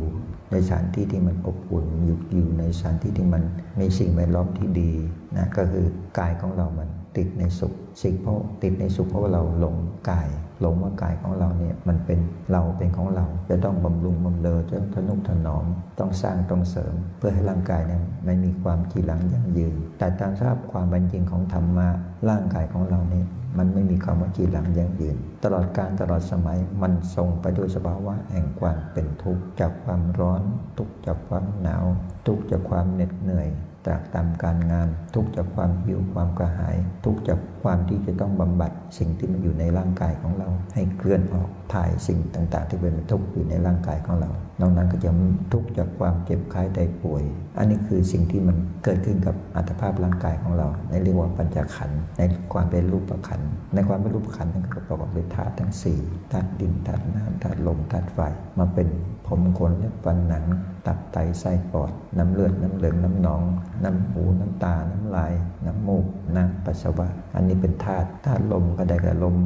ในสถานที่ที่มันอบอุ่นอยู่อยู่ในสถานที่ที่มันมีสิ่งแวดล้อมที่ดีนะก็คือกายของเรามัน ติดในสุขสิ่งเพราะติดในสุขเพราะว่าเราหลงกาย หลงว่ากายของเราเนี่ยมันเป็นเราเป็นของเรา จะต้องบำรุงบำเรอจะต้องทนุถนอม ต้องสร้างต้องเสริม เพื่อให้ร่างกายเนี่ยไม่มีความจีรังยั่งยืน แต่ตามทราบความเป็นจริงของธรรมะร่างกายของเราเนี่ยมันไม่มีคำว่าจีรังยั่งยืน ตลอดการตลอดสมัยมันทรงไปด้วยสภาวะแห่งความเป็นทุกข์จากความร้อน ทุกข์จากความหนาว ทุกข์จากความเหน็ดเหนื่อย ตากตามการงาน ทุกจากความหิวความกระหาย ทุกจากความที่จะต้องบำบัดสิ่งที่มันอยู่ในร่างกายของเราให้เคลื่อนออก ถ่ายสิ่งต่าง ๆ ที่เป็นทุกข์อยู่ในร่างกายของเรา นอกนั้นก็จะทุกข์จากความเจ็บไข้ได้ป่วย อันนี้คือสิ่งที่มันเกิดขึ้นกับอัตภาพร่างกายของเรา ในเรียกว่าปัญจขันธ์ในความเป็นรูปประขันธ์ในความเป็นรูปขันธ์นั้นก็ประกอบด้วยธาตุทั้งสี่ธาตุดินธาตุน้ำธาตุลมธาตุไฟมาเป็นผมขนเล็บฟันหนัง ตับไตไส้ปอด น้ำเลือด น้ำเหลือง น้ำหนอง น้ำหูน้ำตา น้ำลาย น้ำมูก น้ำปัสสาวะ อันนี้เป็นธาตุธาตุลมก็ได้แก่ลม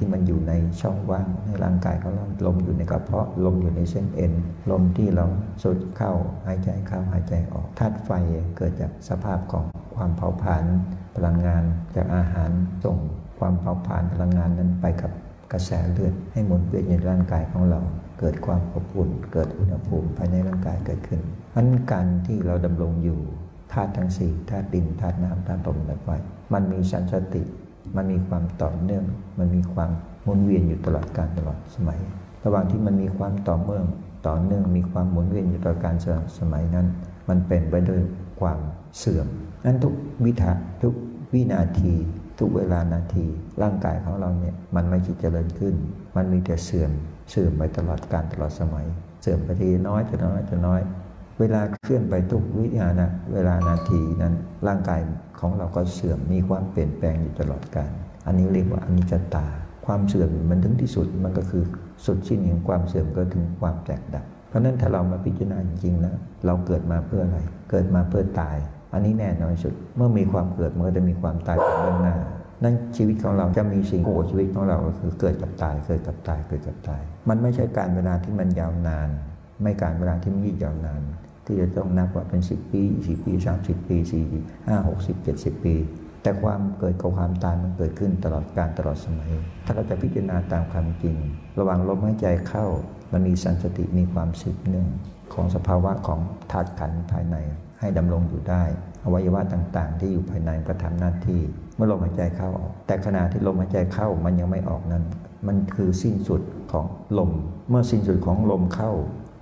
ที่มันอยู่ในช่องว่างในร่างกายของเราลมอยู่ในกระเพาะลมอยู่ในเส้นเอ็น ลมที่เราสูดเข้าหายใจเข้าหายใจออกธาตุไฟเกิดจากสภาพของความเผาผลาญพลังงานจากอาหารส่งความเผาผลาญพลังงานนั้นไปกับกระแสเลือดให้หมุนเวียนในร่างกายของเรา เกิดความอบอุ่น เกิดอุณหภูมิภายในร่างกายเกิดขึ้นอันการที่เราดำรงอยู่ธาตุทั้งสี่ธาตุดินธาตุน้ำธาตุลมและไฟมันมีสันสติ มันมีความต่อเนื่อง มันมีความหมุนเวียนอยู่ตลอดการตลอดสมัย ระหว่างที่มันมีความต่อเนื่องต่อเนื่องมีความหมุนเวียนอยู่ตลอดการสมัยนั้น มันเป็นไปด้วยความเสื่อมนั้นทุกวิถาทุกวินาที ทุกเวลานาที ร่างกายของเราเนี่ยมันไม่คิดเจริญขึ้น มันมีแต่เสื่อมเสื่อมไปตลอดการตลอดสมัย เสื่อมไปทีน้อยจะน้อยจะน้อย เวลาเคลื่อนไปทุกวินาทีเวลานาทีนั้นร่างกาย ของเราก็เสื่อมมีความเปลี่ยนแปลงอยู่ตลอดการอันนี้เรียกว่าอนิจจตา ความเสื่อมมันถึงที่สุดมันก็คือสุดสิ้นแห่งความเสื่อมก็ถึงความแตกดับ เพราะนั้นถ้าเรามาพิจารณาจริงๆนะเราเกิดมาเพื่ออะไร เกิดมาเพื่อตาย อันนี้แน่นอนสุด เมื่อมีความเกิดมันก็จะมีความตายเป็นเบื้องหน้านั่นชีวิตของเราจะมีสิ่งคู่ชีวิตของเราก็คือเกิดกับตาย เกิดกับตาย เกิดกับตาย มันไม่ใช่การเวลาที่มันยาวนาน ไม่การเวลาที่มันยืดยาวนาน ที่จะต้องนับว่าเป็นสิบปีสี่ปีสามสิบปีสี่ห้าหกสิบเจ็ดสิบปี แต่ความเกิดกับความตายมันเกิดขึ้นตลอดการตลอดสมัย ถ้าเราจะพิจารณาตามความจริง ระหว่างลมหายใจเข้า มันมีสันสติมีความสืบเนื่องของสภาวะของธาตุขันภายในให้ดำรงอยู่ได้ อวัยวะต่างๆ ที่อยู่ภายในก็ทำหน้าที่ เมื่อลมหายใจเข้าออก แต่ขณะที่ลมหายใจเข้ามันยังไม่ออกนั้น มันคือสิ้นสุดของลม เมื่อสิ้นสุดของลมเข้า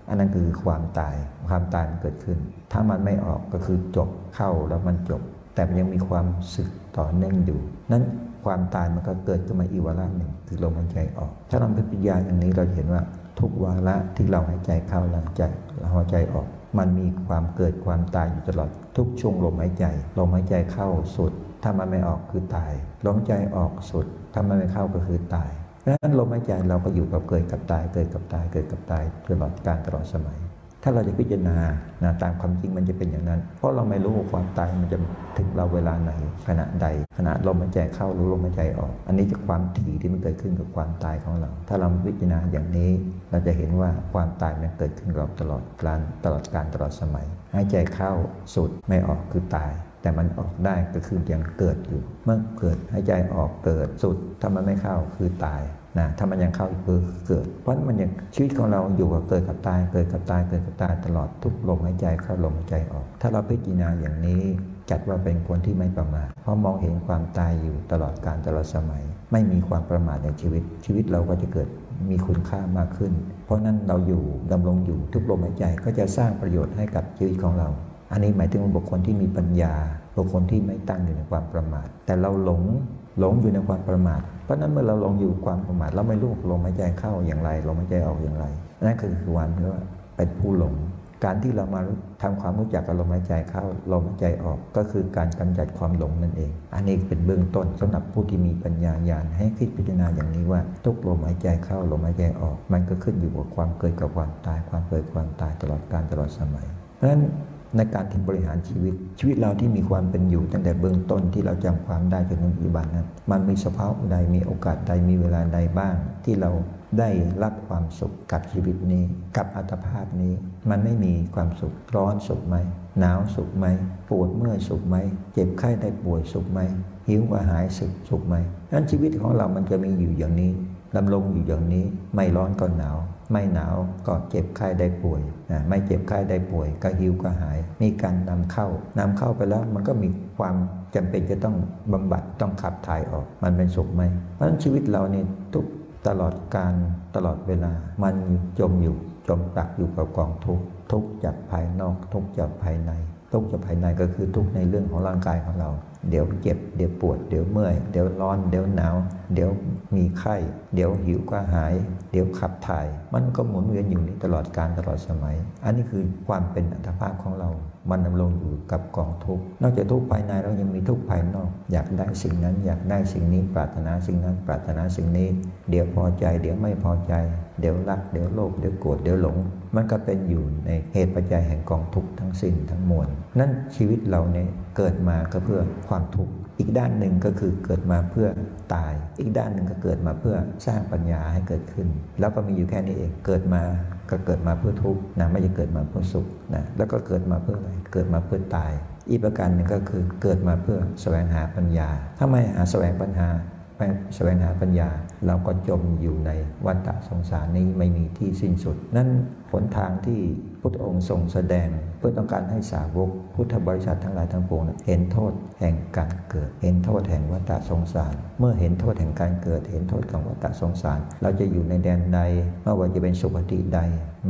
อันนั้นคือความตาย ความตายมันเกิดขึ้น ถ้ามันไม่ออกก็คือจบเข้าแล้วมันจบ แต่มันยังมีความสึกต่อเนื่องอยู่ นั้นความตายมันก็เกิดขึ้นมาอีกวาระหนึ่งคือลมหายใจออก ถ้าเราพิจารณาอย่างนี้เราเห็นว่าทุกวาระที่เราหายใจเข้าหลังใจเราหายใจออก มันมีความเกิดความตายอยู่ตลอด ทุกช่วงลมหายใจลมหายใจเข้าสุด ถ้ามันไม่ออกคือตายลมหายใจออกสุด ถ้ามันไม่เข้าก็คือตาย ดังนั้นลมหายใจเราก็อยู่กับเกิดกับตาย เกิดกับตาย เกิดกับตายตลอดการตลอดสมัย ถ้าเราจะพิจารณานะตามความจริงมันจะเป็นอย่างนั้น เพราะเราไม่รู้ว่าความตายมันจะถึงเราเวลาไหนขณะใด ขณะลมหายใจเข้าหรือลมหายใจออก อันนี้จะความถี่ที่มันเกิดขึ้นกับความตายของเรา ถ้าเราพิจารณาอย่างนี้ เราจะเห็นว่าความตายมันเกิดขึ้นกับเราตลอดการตลอดการตลอดสมัยหายใจเข้าสุดไม่ออกคือตายแต่มันออกได้ก็คือยังเกิดอยู่ เมื่อเกิดหายใจออกเกิดสุด ถ้ามันไม่เข้าคือตาย นะถ้ามันยังเข้าคือเกิด เพราะมันยังชีวิตของเราอยู่กับเกิดกับตายเกิดกับตายเกิดกับตายตลอดทุกลมหายใจเข้าลมหายใจออก ถ้าเราพิจารณาอย่างนี้จัดว่าเป็นคนที่ไม่ประมาทเพราะมองเห็นความตายอยู่ตลอดการตลอดสมัย ไม่มีความประมาทในชีวิต ชีวิตเราก็จะเกิดมีคุณค่ามากขึ้น เพราะนั้นเราอยู่ดำรงอยู่ทุกลมหายใจก็จะสร้างประโยชน์ให้กับชีวิตของเรา อันนี้หมายถึงบุคคลที่มีปัญญา บุคคลที่ไม่ตั้งอยู่ในความประมาท แต่เราหลงหลงอยู่ในความประมาท เพราะนั้นเมื่อเราลงอยู่ความประมาทเราไม่รู้ลมหายใจเข้าอย่างไรลมหายใจออกอย่างไร นั่นคือคือวันที่ว่าเป็นผู้หลง การที่เรามาทำความรู้จักกับลมหายใจเข้าลมหายใจออกก็คือการกำจัดความหลงนั่นเอง อันนี้เป็นเบื้องต้นสำหรับผู้ที่มีปัญญาญาณให้คิดพิจารณาอย่างนี้ว่าทุกลมหายใจเข้าลมหายใจออก มันก็ขึ้นอยู่กับความเกิดกับความตาย ความเกิดความตายตลอดการตลอดสมัยเพราะฉะนั้น ในการที่บริหารชีวิต ชีวิตเราที่มีความเป็นอยู่ ตั้งแต่เบื้องต้นที่เราจำความได้จนถึงปัจจุบันนั้น มันมีสภาพใดมีโอกาสใดมีเวลาใดบ้าง ที่เราได้รับความสุขกับชีวิตนี้ กับอัตภาพนี้ มันไม่มีความสุขร้อนสุขไหมหนาวสุขไหมปวดเมื่อยสุขไหมเจ็บไข้ได้ป่วยสุขไหมหิวกระหายสุขสุขไหมนั้นชีวิตของเรามันจะมีอยู่อย่างนี้ดำรงอยู่อย่างนี้ไม่ร้อนก็หนาว ไม่หนาวก็เจ็บไข้ได้ป่วยนะไม่เจ็บไข้ได้ป่วย ก็หิวก็หาย มีการนำเข้านำเข้าไปแล้วมันก็มีความจำเป็นจะต้องบำบัดต้องขับถ่ายออก มันเป็นสุขไหมเพราะฉะนั้นชีวิตเราเนี่ยทุกตลอดการตลอดเวลา มันจมอยู่จมปักอยู่กับกองทุกข์ทุกจากภายนอก ทุกจากภายใน ทุกจากภายในก็คือทุกในเรื่องของร่างกายของเราเดี๋ยวเจ็บ เดี๋ยวปวด เดี๋ยวเมื่อย เดี๋ยวร้อน เดี๋ยวหนาว เดี๋ยวมีไข้ เดี๋ยวหิวก็หาย เดี๋ยวขับถ่าย มันก็หมุนเวียนอยู่นี้ตลอดการตลอดสมัย อันนี้คือความเป็นอัตภาพของเรา มันดำรงอยู่กับกองทุกข์ นอกจากทุกข์ภายในเรายังมีทุกข์ภายนอก อยากได้สิ่งนั้น อยากได้สิ่งนี้ ปรารถนาสิ่งนั้น ปรารถนาสิ่งนี้ เดี๋ยวพอใจ เดี๋ยวไม่พอใจ เดี๋ยวรัก เดี๋ยวโลภ เดี๋ยวโกรธ เดี๋ยวหลง มันก็เป็นอยู่ในเหตุปัจจัยแห่งกองทุกข์ทั้งสิ้นทั้งมวล นั่นชีวิตเราเนี่ย เกิดมาก็เพื่อความทุกข์อีกด้านหนึ่งก็คือเกิดมาเพื่อตาย อีกด้านหนึ่งก็เกิดมาเพื่อสร้างปัญญาให้เกิดขึ้น แล้วก็มีอยู่แค่นี้เองเกิดมาก็เกิดมาเพื่อทุกข์นะไม่ใช่เกิดมาเพื่อสุขนะแล้วก็เกิดมาเพื่ออะไรเกิดมาเพื่อตาย อีกประการหนึ่งก็คือเกิดมาเพื่อแสวงหาปัญญา ถ้าไม่หาแสวงปัญหาไม่แสวงหาปัญญา เราก็จมอยู่ในวัฏฏะสงสารนี้ไม่มีที่สิ้นสุด นั่นหนทางที่ พุทธองค์ทรงแสดง เพื่อต้องการให้สาวก พุทธบริษัททั้งหลายทั้งปวงเห็นโทษแห่งการเกิด เห็นโทษแห่งวัฏสงสาร เมื่อเห็นโทษแห่งการเกิด เห็นโทษของวัฏสงสาร เราจะอยู่ในแดนใดไม่ว่าจะเป็นสุคติใด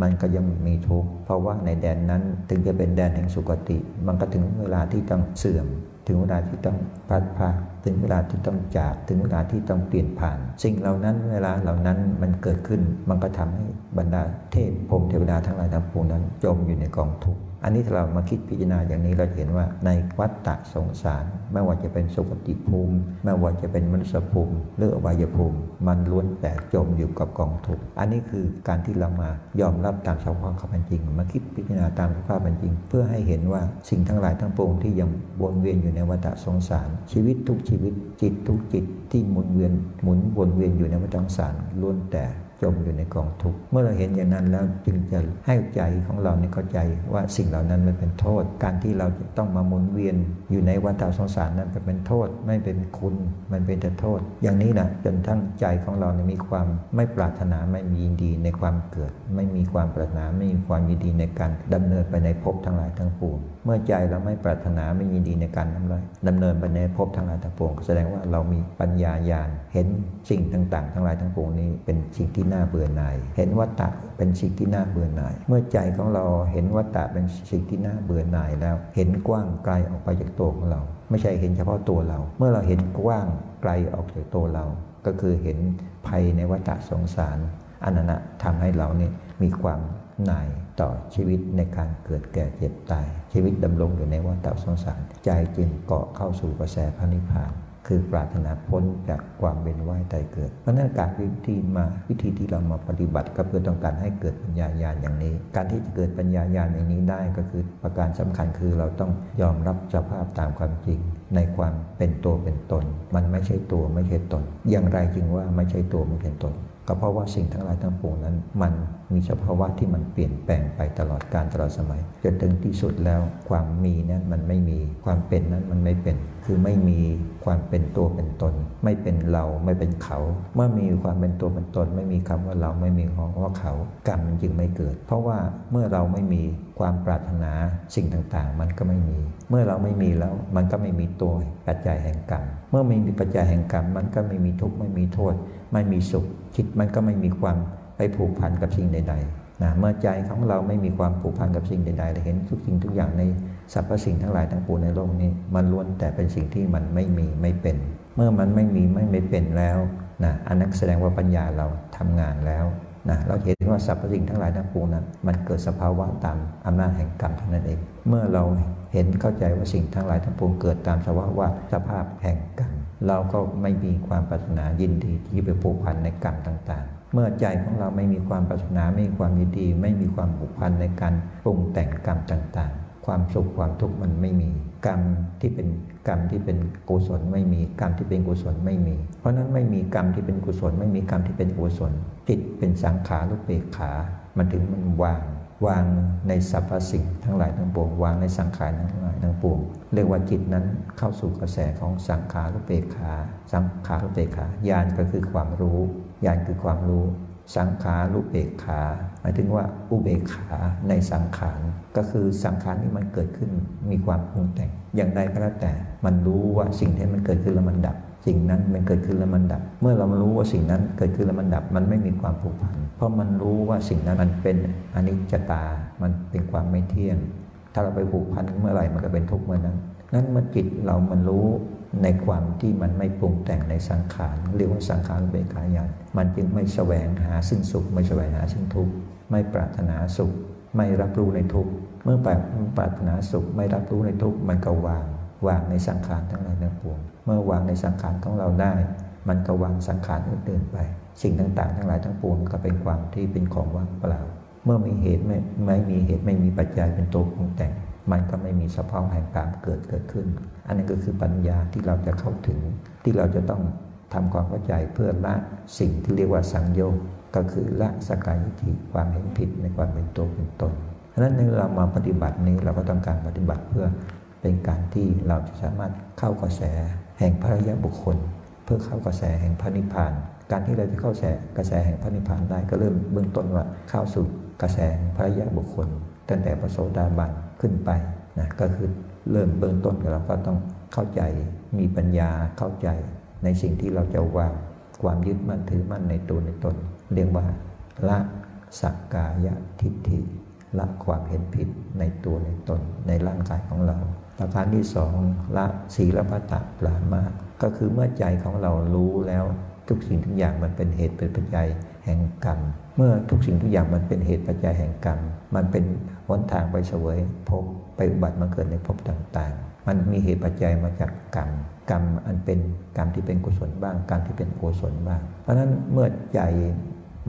มันก็ยังมีทุกข์เพราะว่าในแดนนั้นถึงจะเป็นแดนแห่งสุคติ มันก็ถึงเวลาที่ต้องเสื่อม ถึงเวลาที่ต้องพัดพาถึงเวลาที่ต้องจากถึงเวลาที่ต้องเปลี่ยนผ่าน สิ่งเหล่านั้นเวลาเหล่านั้นมันเกิดขึ้นมันก็ทำให้บรรดาเทพพรมเทวดาทั้งหลายทั้งปวงนั้น จมอยู่ในกองทุกข์อันนี้ถ้าเรามาคิดพิจารณาอย่างนี้เราเห็นว่าในวัฏฏะสงสาร ไม่ว่าจะเป็นสุคติภูมิ ไม่ว่าจะเป็นมนุษยภูมิหรืออวัยภูมิ มันล้วนแต่จมอยู่กับกองทุกข์อันนี้คือการที่เรามายอมรับตามสภาวะความเป็นจริง มาคิดพิจารณาตามสภาพเป็นจริง เพื่อให้เห็นว่าสิ่งทั้งหลายทั้งปวงที่ยังวนเวียนอยู่ในวัฏฏะสงสาร ชีวิตทุกชีวิตจิตทุกจิตที่หมุนเวียนหมุนวนเวียนอยู่ในวัฏสงสารล้วนแต่จมอยู่ในกองทุกข์เมื่อเราเห็นอย่างนั้นแล้วจึงจะให้ใจของเราเนี่ยเข้าใจว่าสิ่งเหล่านั้นมันเป็นโทษ การที่เราจะต้องมาหมุนเวียนอยู่ในวัฏสงสารนั้นเป็นโทษไม่เป็นคุณมันเป็นแต่โทษ อย่างนี้นะจนทั้งใจของเราเนี่ยมีความไม่ปรารถนาไม่มียินดีในความเกิด ไม่มีความปรารถนาไม่มีความยินดีในการดำเนินไปในภพทั้งหลายทั้งปวงเมื่อใจเราไม่ปรารถนาไม่ยินดีในการดำเนินดำเนินไปในภพทั้งหลายทั้งปวงแสดงว่าเรามีปัญญาญาณเห็นสิ่งต่างๆ ทั้งหลายทั้งปวงนี้เป็นสิ่งที่น่าเบื่อหน่าย เห็นวัตตะเป็นสิ่งที่น่าเบื่อหน่าย เมื่อใจของเราเห็นวัตตะเป็นสิ่งที่น่าเบื่อหน่ายแล้ว เห็นกว้างไกลออกไปจากตัวของเรา ไม่ใช่เห็นเฉพาะตัวเรา เมื่อเราเห็นกว้างไกลออกจากตัวเรา ก็คือเห็นภัยในวัฏสงสารอันนั้นทำให้เราเนี่ยมีความหน่าย ต่อชีวิตในการเกิดแก่เจ็บตาย ชีวิตดำรงอยู่ในวัฏสงสาร ใจจึงเกาะเข้าสู่กระแสพระนิพพาน คือปรารถนาพ้นจากความเป็นว่ายตายเกิด เพราะนั้นการวิธีมาวิธีที่เรามาปฏิบัติก็เพื่อต้องการให้เกิดปัญญาญาณอย่างนี้ การที่จะเกิดปัญญาญาณอย่างนี้ได้ก็คือประการสำคัญคือเราต้องยอมรับสภาพตามความจริงในความเป็นตัวเป็นตน มันไม่ใช่ตัวไม่ใช่ตน อย่างไรจึงว่าไม่ใช่ตัวไม่ใช่ตน ก็เพราะว่าสิ่งทั้งหลายทั้งปวงนั้น มันมีสภาวะที่มันเปลี่ยนแปลงไปตลอดการตลอดสมัยจนถึงที่สุดแล้วความมีนั้นมันไม่มีความเป็นนั้นมันไม่เป็น คือไม่มีความเป็นตัวเป็นตน ไม่เป็นเราไม่เป็นเขา เมื่อมีความเป็นตัวเป็นตน ไม่มีคำว่าเราไม่มีคำว่าเขา กรรมมันจึงไม่เกิด เพราะว่าเมื่อเราไม่มีความปรารถนาสิ่งต่างๆ มันก็ไม่มี เมื่อเราไม่มีแล้วมันก็ไม่มีตัวปัจจัยแห่งกรรมเมื่อไม่มีปัจจัยแห่งกรรมมันก็ไม่มีทุกข์ไม่มีโทษ ไม่มีสุข จิตมันก็ไม่มีความไปผูกพันกับสิ่งใดๆนะเมื่อใจของเราไม่มีความผูกพันกับสิ่งใดๆเราเห็นทุกสิ่งทุกอย่างในสรรพสิ่งทั้งหลายทั้งปวงในโลกนี้ มันล้วนแต่เป็นสิ่งที่มันไม่มีไม่เป็น เมื่อมันไม่มีไม่ไม่เป็นแล้วนะอันนั้นแสดงว่าปัญญาเราทำงานแล้วนะเราเห็นว่าสรรพสิ่งทั้งหลายทั้งปวงนั้นมันเกิดสภาวะตามอำนาจแห่งกรรมเท่านั้นเอง เมื่อเราเห็นเข้าใจว่าสิ่งทั้งหลายทั้งปวงเกิดตามสภาวะสภาพแห่งกรรม เราก็ไม่มีความปรารถนายินดีที่ไปผูกพันในกรรมต่าง ๆ เมื่อใจของเราไม่มีความปรารถนาไม่มีความยินดี ไม่มีความผูกพันในการปรุงแต่งกรรมต่างๆ ความสุขความทุกข์มันไม่มี กรรมที่เป็นกรรมที่เป็นกุศลไม่มีกรรมที่เป็นกุศลไม่มี เพราะนั้นไม่มีกรรมที่เป็นกุศล ไม่มีกรรมที่เป็นกุศลจิตเป็นสังขารุเปกขา มันถึงมันวาง วางในสรรพสิ่งทั้งหลายทั้งปวงวางในสังขารทั้งหลายทั้งปวงเรียกว่าจิตนั้นเข้าสู่กระแสของสังขารุเปกขา สังขารุเปกขาญาณก็คือความรู้ญาณคือความรู้ สังขารุเปกขาหมายถึงว่าอุเบกขาในสังขารก็คือสังขารที่มันเกิดขึ้นมีความปรุงแต่งอย่างใดก็แล้วแต่ มันรู้ว่าสิ่งที่มันเกิดขึ้นแล้วมันดับ สิ่งนั้นมันเกิดขึ้นแล้วมันดับ เมื่อเรารู้ว่าสิ่งนั้นเกิดขึ้นแล้วมันดับ มันไม่มีความผูกพัน เพราะมันรู้ว่าสิ่งนั้นมันเป็นอนิจจตา มันเป็นความไม่เที่ยง ถ้าเราไปผูกพันเมื่อไหร่มันก็เป็นทุกข์เมื่อนั้น นั้นเมื่อจิตเรามันรู้ในความที่มันไม่ปรุงแต่งในสังขารเรียกว่าสังขารเบกายานมันจึงไม่แสวงหาซึ่งสุข ไม่แสวงหาซึ่งทุกข์ไม่ปรารถนาสุข ไม่รับรู้ในทุกข์เมื่อปรารถนาสุขไม่รับรู้ในทุกข์มันก็วาง วางในสังขารทั้งหลายทั้งปวง เมื่อวางในสังขารของเราได้ มันก็วางสังขารอื่นๆไป สิ่งต่างๆ ทั้งหลายทั้งปวงก็เป็นความที่เป็นของว่างเปล่า เมื่อมีเหตุไม่ไม่มีเหตุไม่มีปัจจัยเป็นตัวปรุงแต่ง มันก็ไม่มีสภาพแห่งการเกิดเกิดขึ้น อันนี้นก็คือปัญญาที่เราจะเข้าถึง ที่เราจะต้องทำความเข้าใจเพื่อละสิ่งที่เรียกว่าสังโยชน์ก็คือละสกายทิความเห็นผิดในความเป็นตัวเป็นตนเพราะฉะนั้นในเรามาปฏิบัตินี้เราก็ต้องการปฏิบัติเพื่อเป็นการที่เราจะสามารถเข้ากระแส แห่งพระยะบุคคล เพื่อเข้ากระแสแห่งพระนิพพาน การที่เราจะเข้าแสกระแสแห่งพระนิพพานได้ก็เริ่มเบื้องต้นว่าเข้าสู่กระแสพระยะบุคคล ตั้งแต่พระโสดาบันขึ้นไปนะก็คือเริ่มเบื้องต้นเราก็ต้องเข้าใจมีปัญญาเข้าใจในสิ่งที่เราจะวางความยึดมั่นถือมั่นในตัวในตน เรียกว่าละสักกายทิฏฐิละความเห็นผิดในตัวในตนในร่างกายของเรา ประการที่สองละศีลพัตตปรามาก็คือเมื่อใจของเรารู้แล้วทุกสิ่งทุกอย่างมันเป็นเหตุเป็นปัจจัยแห่งกรรม เมื่อทุกสิ่งทุกอย่างมันเป็นเหตุปัจจัยแห่งกรรม มันเป็นหนทางไปเสวยพบไปอุบัติมาเกิดในภพต่างๆ มันมีเหตุปัจจัยมาจากกรรม กรรมอันเป็นกรรมที่เป็นกุศลบ้าง กรรมที่เป็นโกศลบ้าง เพราะฉะนั้นเมื่อใจ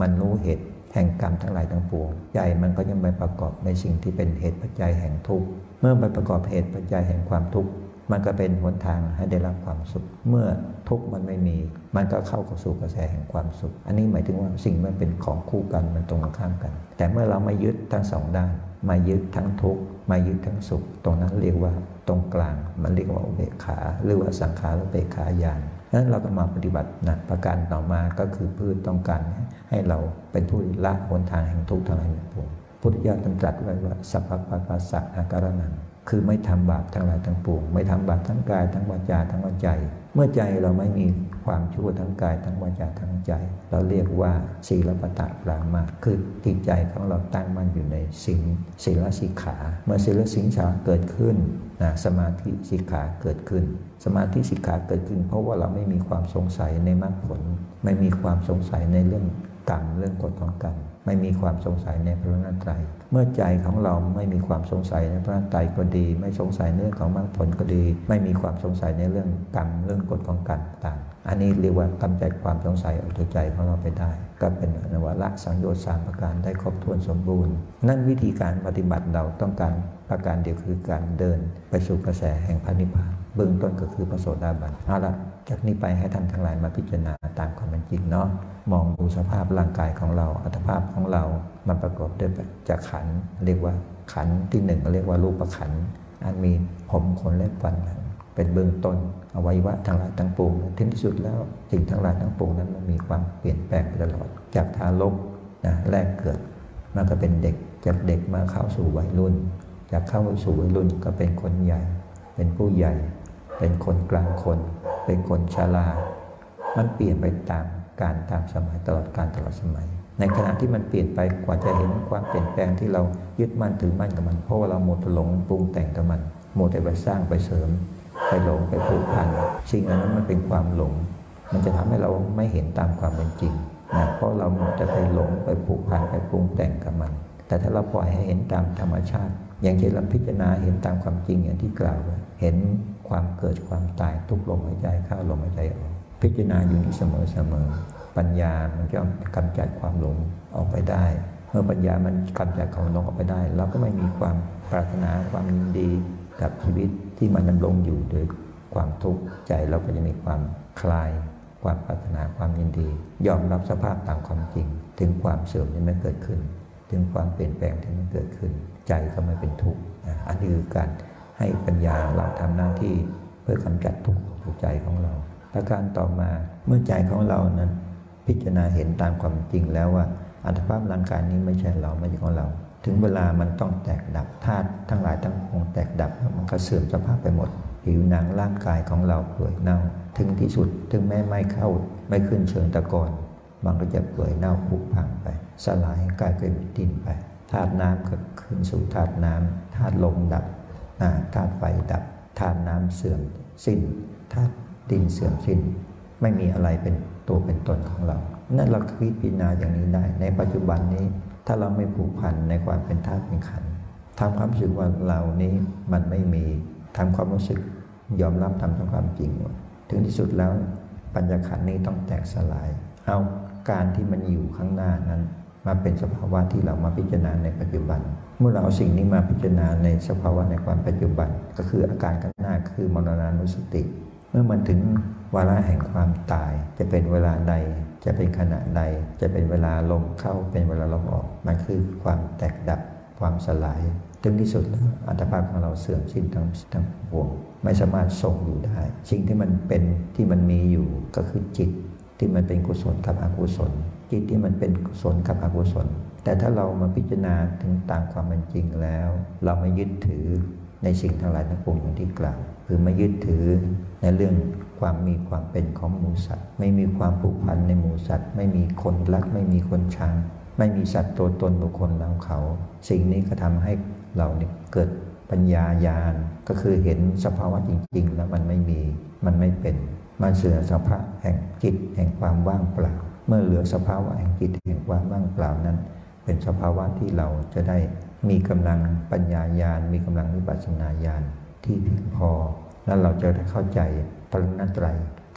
มันรู้เหตุแห่งกรรมทั้งหลายทั้งปวง ใจมันก็ยังไปประกอบในสิ่งที่เป็นเหตุปัจจัยแห่งทุกข์ เมื่อไปประกอบเหตุปัจจัยแห่งความทุกข์มันก็เป็นหนทางให้ได้รับความสุข เมื่อทุกข์มันไม่มี มันก็เข้าสู่กระแสแห่งความสุข อันนี้หมายถึงว่าสิ่งมันเป็นของคู่กันมันตรงข้ามกัน แต่เมื่อเราไม่ยึดทั้งสองด้าน มายึดทั้งทุกข์มายึดทั้งสุข ตรงนั้นเรียกว่าตรงกลาง มันเรียกว่าอุเบกขา หรือว่าสังขารอุเบกขาญาณนั้นเราก็มาปฏิบัตินะประการต่อมาก็คือพืชต้องการให้เราเป็นผู้ละหนทางแห่งทุกข์ทั้งหลายทั้งปวง พุทธิยถาตรัสไว้ว่าสัพพะปัสสะอาการนังคือไม่ทำบาปทั้งหลายทั้งปวงไม่ทำบาปทั้งกายทั้งวาจาทั้งวใจ เมื่อใจเราไม่มีความชั่วทั้งกายทั้งวาจาทั้งใจ เราเรียกว่าศีลปตะปรามาคือจิตใจของเราตั้งมั่นอยู่ในศีลศีลสิกขา เมื่อศีลสิกขาเกิดขึ้นนะสมาธิสิกขาเกิดขึ้น สมาธิสิกขาเกิดขึ้น เพราะว่าเราไม่มีความสงสัยในมรรคผล ไม่มีความสงสัยในเรื่องกรรมเรื่องกฎของกรรม ไม่มีความสงสัยในพระนัตรัยเมื่อใจของเราไม่มีความสงสัยในพระนัตรัยก็ดี ไม่สงสัยในเรื่องของมรรคผลก็ดี ไม่มีความสงสัยในเรื่องกรรมเรื่องกฎของกรรมต่างอันนี้เรียกว่ากำจัดความสงสัยออกจากใจของเราไปได้ ก็เป็นอนวละสังโยชน์สามประการได้ครบถ้วนสมบูรณ์ นั่นวิธีการปฏิบัติเราต้องการประการเดียวคือการเดินไปสู่กระแสแห่งพระนิพพานเบื้องต้นก็คือพระโสดาบันเอาละจากนี้ไปให้ท่านทั้งหลายมาพิจารณาตามความเป็นจริงเนาะ มองดูสภาพร่างกายของเรา อัตภาพของเรา มันประกอบด้วยจากขัน เรียกว่าขันที่หนึ่งเรียกว่ารูปขัน อันมีผมขนเล็บฟันหนังเป็นเบื้องต้นอวัยวะทั้งหลายทั้งปวงที่ที่สุดแล้วสิ่งทั้งหลายทั้งปวงนั้นมันมีความเปลี่ยนแปลงไปตลอด จากทารกนะแรกเกิดมันก็เป็นเด็ก จากเด็กมาเข้าสู่วัยรุ่น จากเข้าสู่วัยรุ่นก็เป็นคนใหญ่ เป็นผู้ใหญ่ เป็นคนกลางคน เป็นคนชรา มันเปลี่ยนไปตาม การตามสมัยตลอดการตลอดสมัย ในขณะที่มันเปลี่ยนไปกว่าจะเห็นความเปลี่ยนแปลงที่เรายึดมั่นถือมั่นกับมัน เพราะว่าเราหมดหลงปรุงแต่งกับมันหมดแต่ไปสร้างไปเสริม ไปหลงไปผูกพันสิ่งนั้นมันเป็นความหลง มันจะทำให้เราไม่เห็นตามความเป็นจริงนะเพราะเราหมดแต่ไปหลงไปผูกพันไปปรุงแต่งกับมัน แต่ถ้าเราปล่อยให้เห็นตามธรรมชาติ อย่างเช่นเราพิจารณาเห็นตามความจริงอย่างที่กล่าวเห็นความเกิดความตายทุกลมหายใจเข้าลมหายใจออก พิจารณาอยู่เสมอเสมอ ปัญญามันจะกำจัดความหลงออกไปได้ เมื่อปัญญามันกำจัดความหลงออกไปได้เราก็ไม่มีความปรารถนาความยินดีกับชีวิตที่มันดำรงอยู่โดยความทุกข์ใจเราก็จะมีความคลายความปรารถนาความยินดี ยอมรับสภาพตามความจริง ถึงความเสื่อมที่ไม่เกิดขึ้น ถึงความเปลี่ยนแปลงที่ไม่เกิดขึ้น ใจก็ไม่เป็นทุกข์อันนี้คือการให้ปัญญาเราทำหน้าที่เพื่อกำจัดทุกข์ใจของเรา ประการต่อมาเมื่อใจของเรานั้น พิจารณาเห็นตามความจริงแล้วว่า อัตภาพร่างกายนี้ไม่ใช่เราไม่ใช่ของเรา ถึงเวลามันต้องแตกดับธาตุทั้งหลายทั้งปวงแตกดับมันก็เสื่อมสภาพไปหมด ผิวหนังร่างกายของเราเปื่อยเน่า ถึงที่สุดถึงแม้ไม่เข้าไม่ขึ้นเชิงตะกอนมันก็จะเปื่อยเน่าผุพังไป สลายกลายเป็นดินไปธาตุน้ำก็ขึ้นสู่ธาตุน้ำธาตุลมดับธาตุไฟดับธาตุน้ำเสื่อมสิ้นธาตุ ดินเสื่อมสิ้น ไม่มีอะไรเป็นตัวเป็นตนของเรา นั่นเราคิดพิจารณาอย่างนี้ได้ ในปัจจุบันนี้ถ้าเราไม่ผูกพันในความเป็นธาตุเป็นขันทำความรู้สึกว่าเรานี้มันไม่มีทำความรู้สึกยอมรับทำตามความจริงว่าถึงที่สุดแล้วปัญญาขันนี้ต้องแตกสลาย เอาการที่มันอยู่ข้างหน้านั้น มาเป็นสภาวะที่เรามาพิจารณาในปัจจุบัน เมื่อเราเอาสิ่งนี้มาพิจารณาในสภาวะในความปัจจุบัน ก็คืออาการข้างหน้าคือมรณานุสติ เมื่อมันถึงวาระแห่งความตาย จะเป็นเวลาใด จะเป็นขณะใด จะเป็นเวลาลมเข้าเป็นเวลาลมออก มันคือความแตกดับความสลายถึงที่สุดแล้วอัตภาพของเราเสื่อมสิ้นทั้งทั้งปวง ไม่สามารถทรงอยู่ได้ สิ่งที่มันเป็นที่มันมีอยู่ก็คือจิตที่มันเป็นกุศลกับอกุศล จิตที่มันเป็นกุศลกับอกุศล แต่ถ้าเรามาพิจารณาถึงต่ามความเป็นจริงแล้ว เราไม่ยึดถือในสิ่งทั้งหลายทั้งปวงอย่างที่กล่าว คือไม่ยึดถือในเรื่องความมีความเป็นของหมูสัตว์ ไม่มีความผูกพันในหมูสัตว์ ไม่มีคนรัก ไม่มีคนชัง ไม่มีสัตว์ตัวตนบุคคลเราเขา สิ่งนี้ก็ทำให้เราเนี่ยเกิดปัญญาญาณก็คือเห็นสภาวะจริง ๆ แล้วมันไม่มีมันไม่เป็น มันเสื่อสภาพแห่งจิตแห่งความว่างเปล่า เมื่อเหลือสภาวะแห่งจิตแห่งความว่างเปล่านั้น เป็นสภาวะที่เราจะได้มีกำลังปัญญาญาณมีกำลังวิปัสสนาญาณ ที่เพียงพอ แล้วเราจะได้เข้าใจพระนัตไตร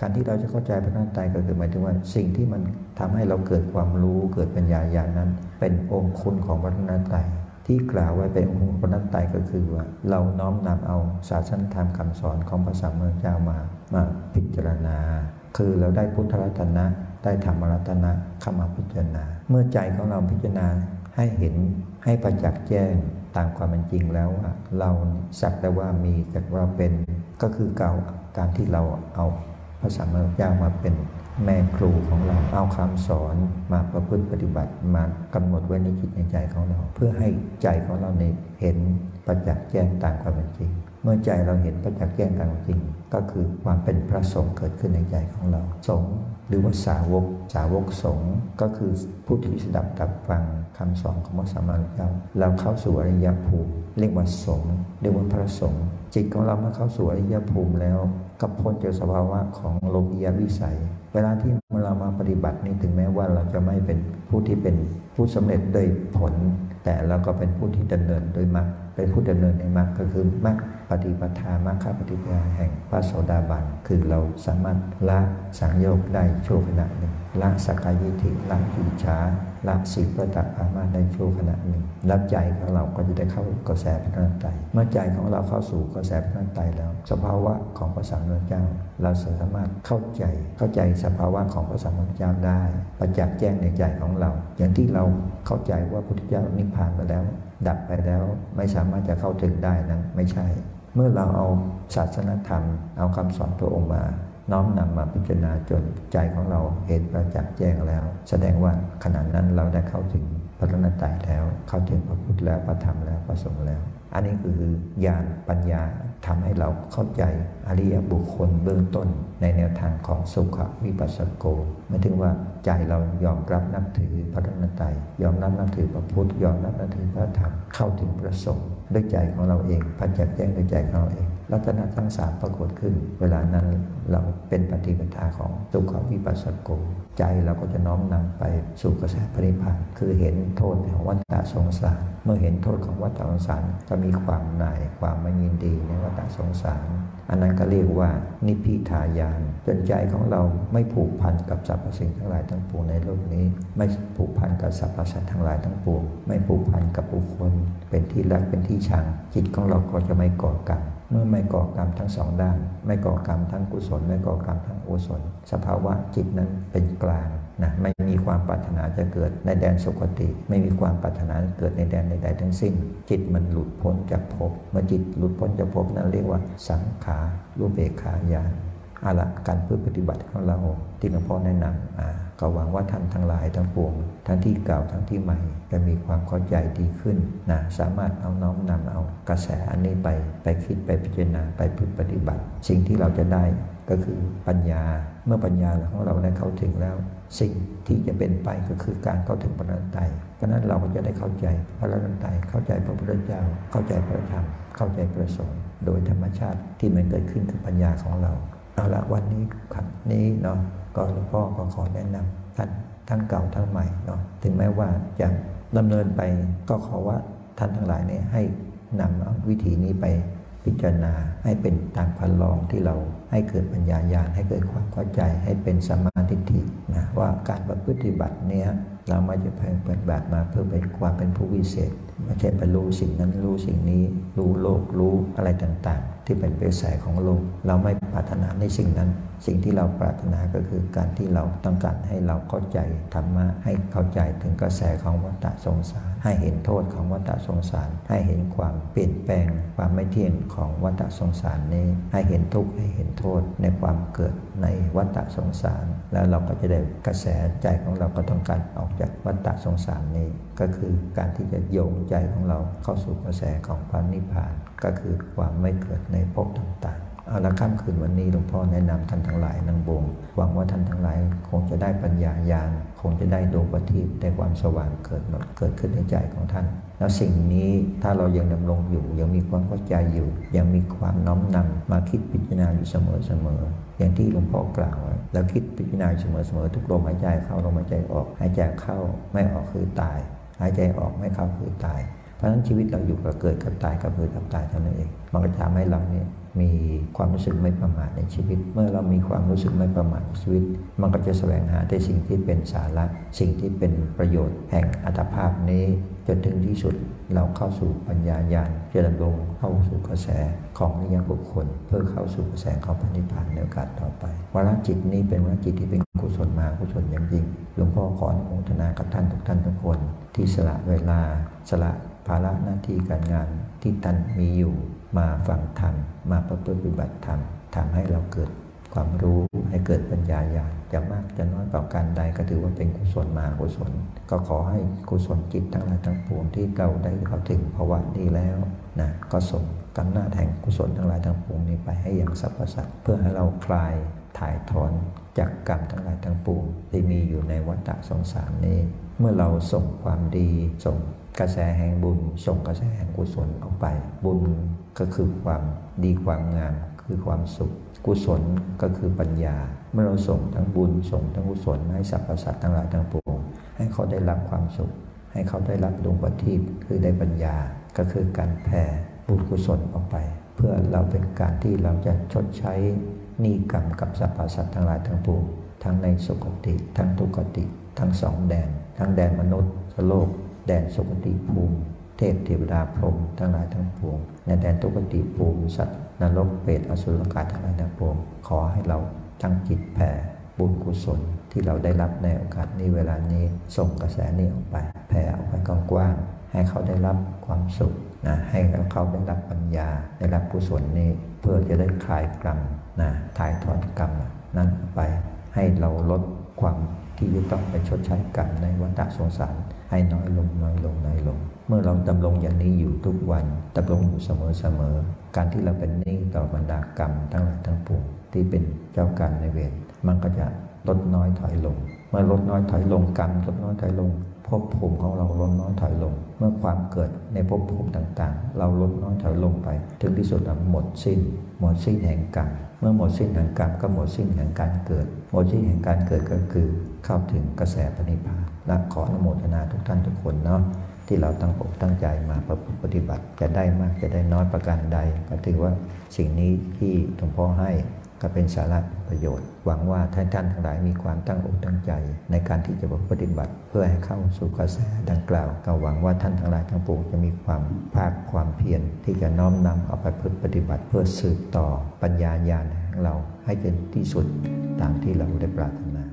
การที่เราจะเข้าใจพระนัตไตรก็คือหมายถึงว่าสิ่งที่มันทำให้เราเกิดความรู้เกิดปัญญาญาณนั้น เป็นองค์คุณของพระนัตไตรที่กล่าวไว้เป็นองค์พระนัตไตรก็คือว่า เราน้อมนำเอาศาสนธรรมคำสอนของพระสัมมาสัมพุทธเจ้ามามาพิจารณา คือเราได้พุทธรัตนะได้ธรรมรัตนะเข้ามาพิจารณา เมื่อใจของเราพิจารณาให้เห็นให้ประจักษ์แจ้ง ตามความเป็นจริงแล้วเราสักแต่ว่ามีแต่ว่าเป็นก็คือเก่าการที่เราเอาพระสัมมาสัมพุทธเจ้ามาเป็นแม่ครูของเราเอาคำสอนมาประพฤติปฏิบัติมากำหนดไว้ในจิตในใจของเรา เพื่อให้ใจของเราในเห็นประจักษ์แจ้งตามความเป็นจริง เมื่อใจเราเห็นประจักษ์แจ้งตามความจริง ก็คือความเป็นพระสงฆ์เกิดขึ้นในใจของเราสงฆ์ หรือว่าสาวกสาวกสงฆ์ก็คือผู้ที่สดับตับฟังคำสอนของพระสัมมาสัมพุทธเจ้าเราเข้าสู่อริยภูมิ เรียกว่าสงฆ์เรียกว่าพระสงฆ์จิตของเราเมื่อเข้าสู่อริยภูมิแล้วก็พ้นจากสภาวะของโลกียวิสัย เวลาที่เรามาปฏิบัตินี้ถึงแม้ว่าเราจะไม่เป็นผู้ที่เป็นผู้สำเร็จด้วยผล แต่เราก็เป็นผู้ที่ดำเนินโดยมรรคเป็นผู้ดำเนินในมรรคก็คือมรรค ปฏิปทามรรคปฏิปทาแห่งพระโสดาบัน คือเราสามารถละสังโยกได้ชั่วขณะหนึ่ง ละสกายิธิละอิจฉาละสิประตัอามาได้ชั่วขณะหนึ่งแล้วใจของเราก็จะได้เข้ากระแสพระนันไตเมื่อใจของเราเข้าสู่กระแสพระนันไตแล้ว สภาวะของพระสัมมาสัมพุทธเจ้า เราสามารถเข้าใจเข้าใจสภาวะของพระสัมมาสัมพุทธเจ้าได้ ประจักษ์แจ้งในใจของเรา อย่างที่เราเข้าใจว่าพุทธเจ้านิพพานไปแล้ว ดับไปแล้วไม่สามารถจะเข้าถึงได้นั้นไม่ใช่ เมื่อเราเอาศาสนธรรม เอาคำสอนพระองค์มา น้อมนำมาพิจารณาจนใจของเราเห็นประจักษ์แจ้งแล้ว แสดงว่าขณะนั้นเราได้เข้าถึงพระรัตนตรัยแล้ว เข้าถึงพระพุทธแล้วพระธรรมแล้วพระสงฆ์แล้ว อันนี้คือญาณปัญญาทำให้เราเข้าใจอริยบุคคลเบื้องต้น ในแนวทางของสุขวิปัสสโกหมายถึงว่าใจเรายอมรับนับถือพระรัตนตรัยยอมรับนับถือพระพุทธยอมรับนับถือพระธรรมเข้าถึงพระสงฆ์ ด้วยใจของเราเองพันจักแจ้งด้วยใจของเราเอง รัตนะทั้งสามปรากฏขึ้น เวลานั้นเราเป็นปฏิปทาของสุขวิปัสสโก ใจเราก็จะน้อมนำไปสู่กระแสปริพานคือเห็นโทษของวัฏฏะสงสาร เมื่อเห็นโทษของวัฏฏะสงสารก็มีความหน่ายความไม่ยินดีในวัฏฏะสงสาร อันนั้นก็เรียกว่านิพพิทายาน จนใจของเราไม่ผูกพันกับสรรพสิ่งทั้งหลายทั้งปวงในโลกนี้ ไม่ผูกพันกับสรรพสัตว์ทั้งหลายทั้งปวง ไม่ผูกพันกับบุคคล เป็นที่รักเป็นที่ชัง จิตของเราก็จะไม่ก่อกรรม เมื่อไม่ก่อกรรมทั้งสองด้าน ไม่ก่อกรรมทั้งกุศล ไม่ก่อกรรมทั้งอกุศล สภาวะจิตนั้นเป็นกลางนะไม่มีความปรารถนาจะเกิดในแดนสุคติ ไม่มีความปรารถนาเกิดในแดนใดๆทั้งสิ้น จิตมันหลุดพ้นจากภพเมื่อจิตหลุดพ้นจากภพนั้นเรียกว่า สังขารูปเบกขาญาณ เอาละการเพื่อปฏิบัติของเราที่หลวงพ่อแนะนำก็หวังว่าท่านทั้งหลายทั้งปวง ทั้งที่เก่าทั้งที่ใหม่ จะมีความเข้าใจดีขึ้นนะสามารถเอาน้อมนำเอากระแสอันนี้ไปไปคิดไปพิจารณาไปพึ่งปฏิบัติ สิ่งที่เราจะได้ก็คือปัญญา เมื่อปัญญาของเราได้เข้าถึงแล้ว สิ่งที่จะเป็นไปก็คือการเข้าถึงพระรัตนตรัยเพราะนั้นเราก็จะได้เข้าใจพระรัตนตเข้าใจพระพุทธเจ้า เข้าใจพระธรรม เข้าใจพระสงฆ์โดยธรรมชาติที่มันเกิดขึ้นกับปัญญาของเรา เอาละวันนี้ครับนี้เนาะก็หลวงพ่อก็ขอแนะนำท่านทั้งเก่าทั้งใหม่เนาะถึงแม้ว่าจะดำเนินไปก็ขอว่าท่านทั้งหลายเนี่ยให้นำเอาวิธีนี้ไปพิจารณาให้เป็นตามพันลองที่เราให้เกิดปัญญาญาณให้เกิดความเข้าใจให้เป็นสมาธิินะว่าการประพฤติบัติเนี่ยเราไม่จะไปปฏิบัติมาเพื่อเป็นความเป็นผู้วิเศษไม่ใช่ไปรู้สิ่งนั้นรู้สิ่งนี้ รู้โลกรู้อะไรต่าง ที่เป็นกระแสของโลกเราไม่ปรารถนาในสิ่งนั้น สิ่งที่เราปรารถนาก็คือการที่เราต้องการให้เราเข้าใจธรรมะให้เข้าใจถึงกระแสของวัฏสงสาร ให้เห็นโทษของวัฏสงสาร ให้เห็นความเปลี่ยนแปลง ความไม่เที่ยงของวัฏสงสารนี้ ให้เห็นทุกข์ให้เห็นโทษในความเกิดในวัฏสงสาร แล้วเราก็จะได้กระแสใจของเราก็ต้องการออกจากวัฏสงสารนี้ ก็คือการที่จะโยงใจของเราเข้าสู่กระแสของพระนิพพาน ก็คือความไม่เกิดในภพต่างๆ เอาละค่ำคืนวันนี้หลวงพ่อแนะนำท่านทั้งหลายนางบงหวังว่าท่านทั้งหลายคงจะได้ปัญญาญาณคงจะได้ดวงประทีปได้ความสว่างเกิดเกิดขึ้นในใจของท่าน แล้วสิ่งนี้ถ้าเรายังดำรงอยู่ ยังมีความเข้าใจอยู่ ยังมีความน้อมนำมาคิดพิจารณาอยู่เสมอเสมออย่างที่หลวงพ่อกล่าวแล้วคิดพิจารณาเสมอเสมอทุกลมหายใจเข้าลมหายใจออกหายใจเข้าไม่ออกคือตาย หายใจออกไม่เข้าคือตาย ราะฉะนั้นชีวิตเราอยู่กับเกิดกับตายกับเกิดกับตายเท่านั้นเองมันก็ทำให้เราเนี่ยมีความรู้สึกไม่ประมาทในชีวิต เมื่อเรามีความรู้สึกไม่ประมาทในชีวิต มันก็จะแสวงหาแต่สิ่งที่เป็นสาระ สิ่งที่เป็นประโยชน์แห่งอัตภาพนี้จนถึงที่สุดเราเข้าสู่ปัญญาญาณเจะดำรงเข้าสู่กระแสของนิยมบุคคล เพื่อเข้าสู่กระแสของพันิพพานในโอกาสต่อไปวาระจิตนี้เป็นวาระจิตที่เป็นกุศลมากุศลอย่างยิ่งหลวงพ่อขออนุโมทนากับท่านทุกท่านทุกคน ที่สละเวลาสละ ภาระหน้าที่การงานที่ท่านมีอยู่มาฟังธรรม มาประพฤติปฏิบัติธรรมทำให้เราเกิดความรู้ให้เกิดปัญญาญาณจะมากจะน้อยต่อการใดก็ถือว่าเป็นกุศลมากุศล ก็ขอให้กุศลจิตทั้งหลายทั้งปวงที่เราได้เข้าถึงภาวะนี้แล้วนะก็ส่งกำนาจแห่งกุศลทั้งหลายทั้งปวงนี้ไปให้อย่างสรรพสัตว์เพื่อให้เราคลายถ่ายถอนจากกรรมทั้งหลายทั้งปวงที่มีอยู่ในวัฏสงสารนี้ เมื่อเราส่งความดีส่ง กระแสแห่งบุญส่งกระแสแห่งกุศลออกไป บุญก็คือความดีความงามคือความสุข กุศลก็คือปัญญา เมื่อเราส่งทั้งบุญส่งทั้งกุศลให้สรรพสัตว์ทั้งหลายทั้งปวงให้เขาได้รับความสุข ให้เขาได้รับดวงประทีปคือได้ปัญญาก็คือการแผ่บุญกุศลออกไป เพื่อเราเป็นการที่เราจะชดใช้หนี้กรรมกับสรรพสัตว์ทั้งหลายทั้งปวงทั้งในสุคติ ทั้งทุกติ ทั้งสองแดน ทั้งแดนมนุษย์โลก แดนสุคติภูมิ เทพเทวดาพรหมทั้งหลายทั้งปวง ในแดนทุกติภูมิ สัตว์นรกเปรตอสุรกายทั้งหลายทั้งปวง ขอให้เราทั้งจิตแผ่บุญกุศลที่เราได้รับในโอกาสนี้เวลานี้ส่งกระแสนี้ออกไป แผ่ออกไปกว้างๆให้เขาได้รับความสุขนะให้เขาได้รับปัญญาได้รับกุศลนี้ เพื่อจะได้คลายกรรมนะถ่ายถอนกรรมนั้นไปให้เราลดความที่จะต้องไปชดใช้กรรมในวัฏสงสาร ให้น้อยลงน้อยลงน้อยลง เมื่อเราดำรงอย่างนี้อยู่ทุกวันดำรงอยู่เสมอเสมอ การที่เราเป็นหนี้ต่อบรรดากรรมทั้งหลายทั้งปวงที่เป็นเจ้ากรรมในเวรมันก็จะลดน้อยถอยลง เมื่อลดน้อยถอยลงกรรมลดน้อยถอยลงภพภูมิของเราลดน้อยถอยลง เมื่อความเกิดในภพภูมิต่างๆ เราลดน้อยถอยลงไป ถึงที่สุดหมดสิ้น หมดสิ้นแห่งกรรมเมื่อหมดสิ้นแห่งกรรมก็หมดสิ้นแห่งการเกิด หมดสิ้นแห่งการเกิดก็คือเข้าถึงกระแสปณิพพาน และขออนุโมทนาทุกท่านทุกคนเนาะที่เราตั้งอกตั้งใจมาประพฤติปฏิบัติจะได้มากจะได้น้อยประการใด ก็ถือว่าสิ่งนี้ที่หลวงพ่อให้ก็เป็นสาระประโยชน์ หวังว่าท่านท่านทั้งหลายมีความตั้งอกตั้งใจ ในการที่จะปฏิบัติ เพื่อให้เข้าสู่กระแสดังกล่าว ก็หวังว่าท่านทั้งหลายทั้งปวงจะมีความภาคความเพียรที่จะน้อมนำเอาไปปฏิบัติเพื่อสืบต่อปัญญาญาณของเราให้เป็นที่สุดตามที่เราได้ปรารถนา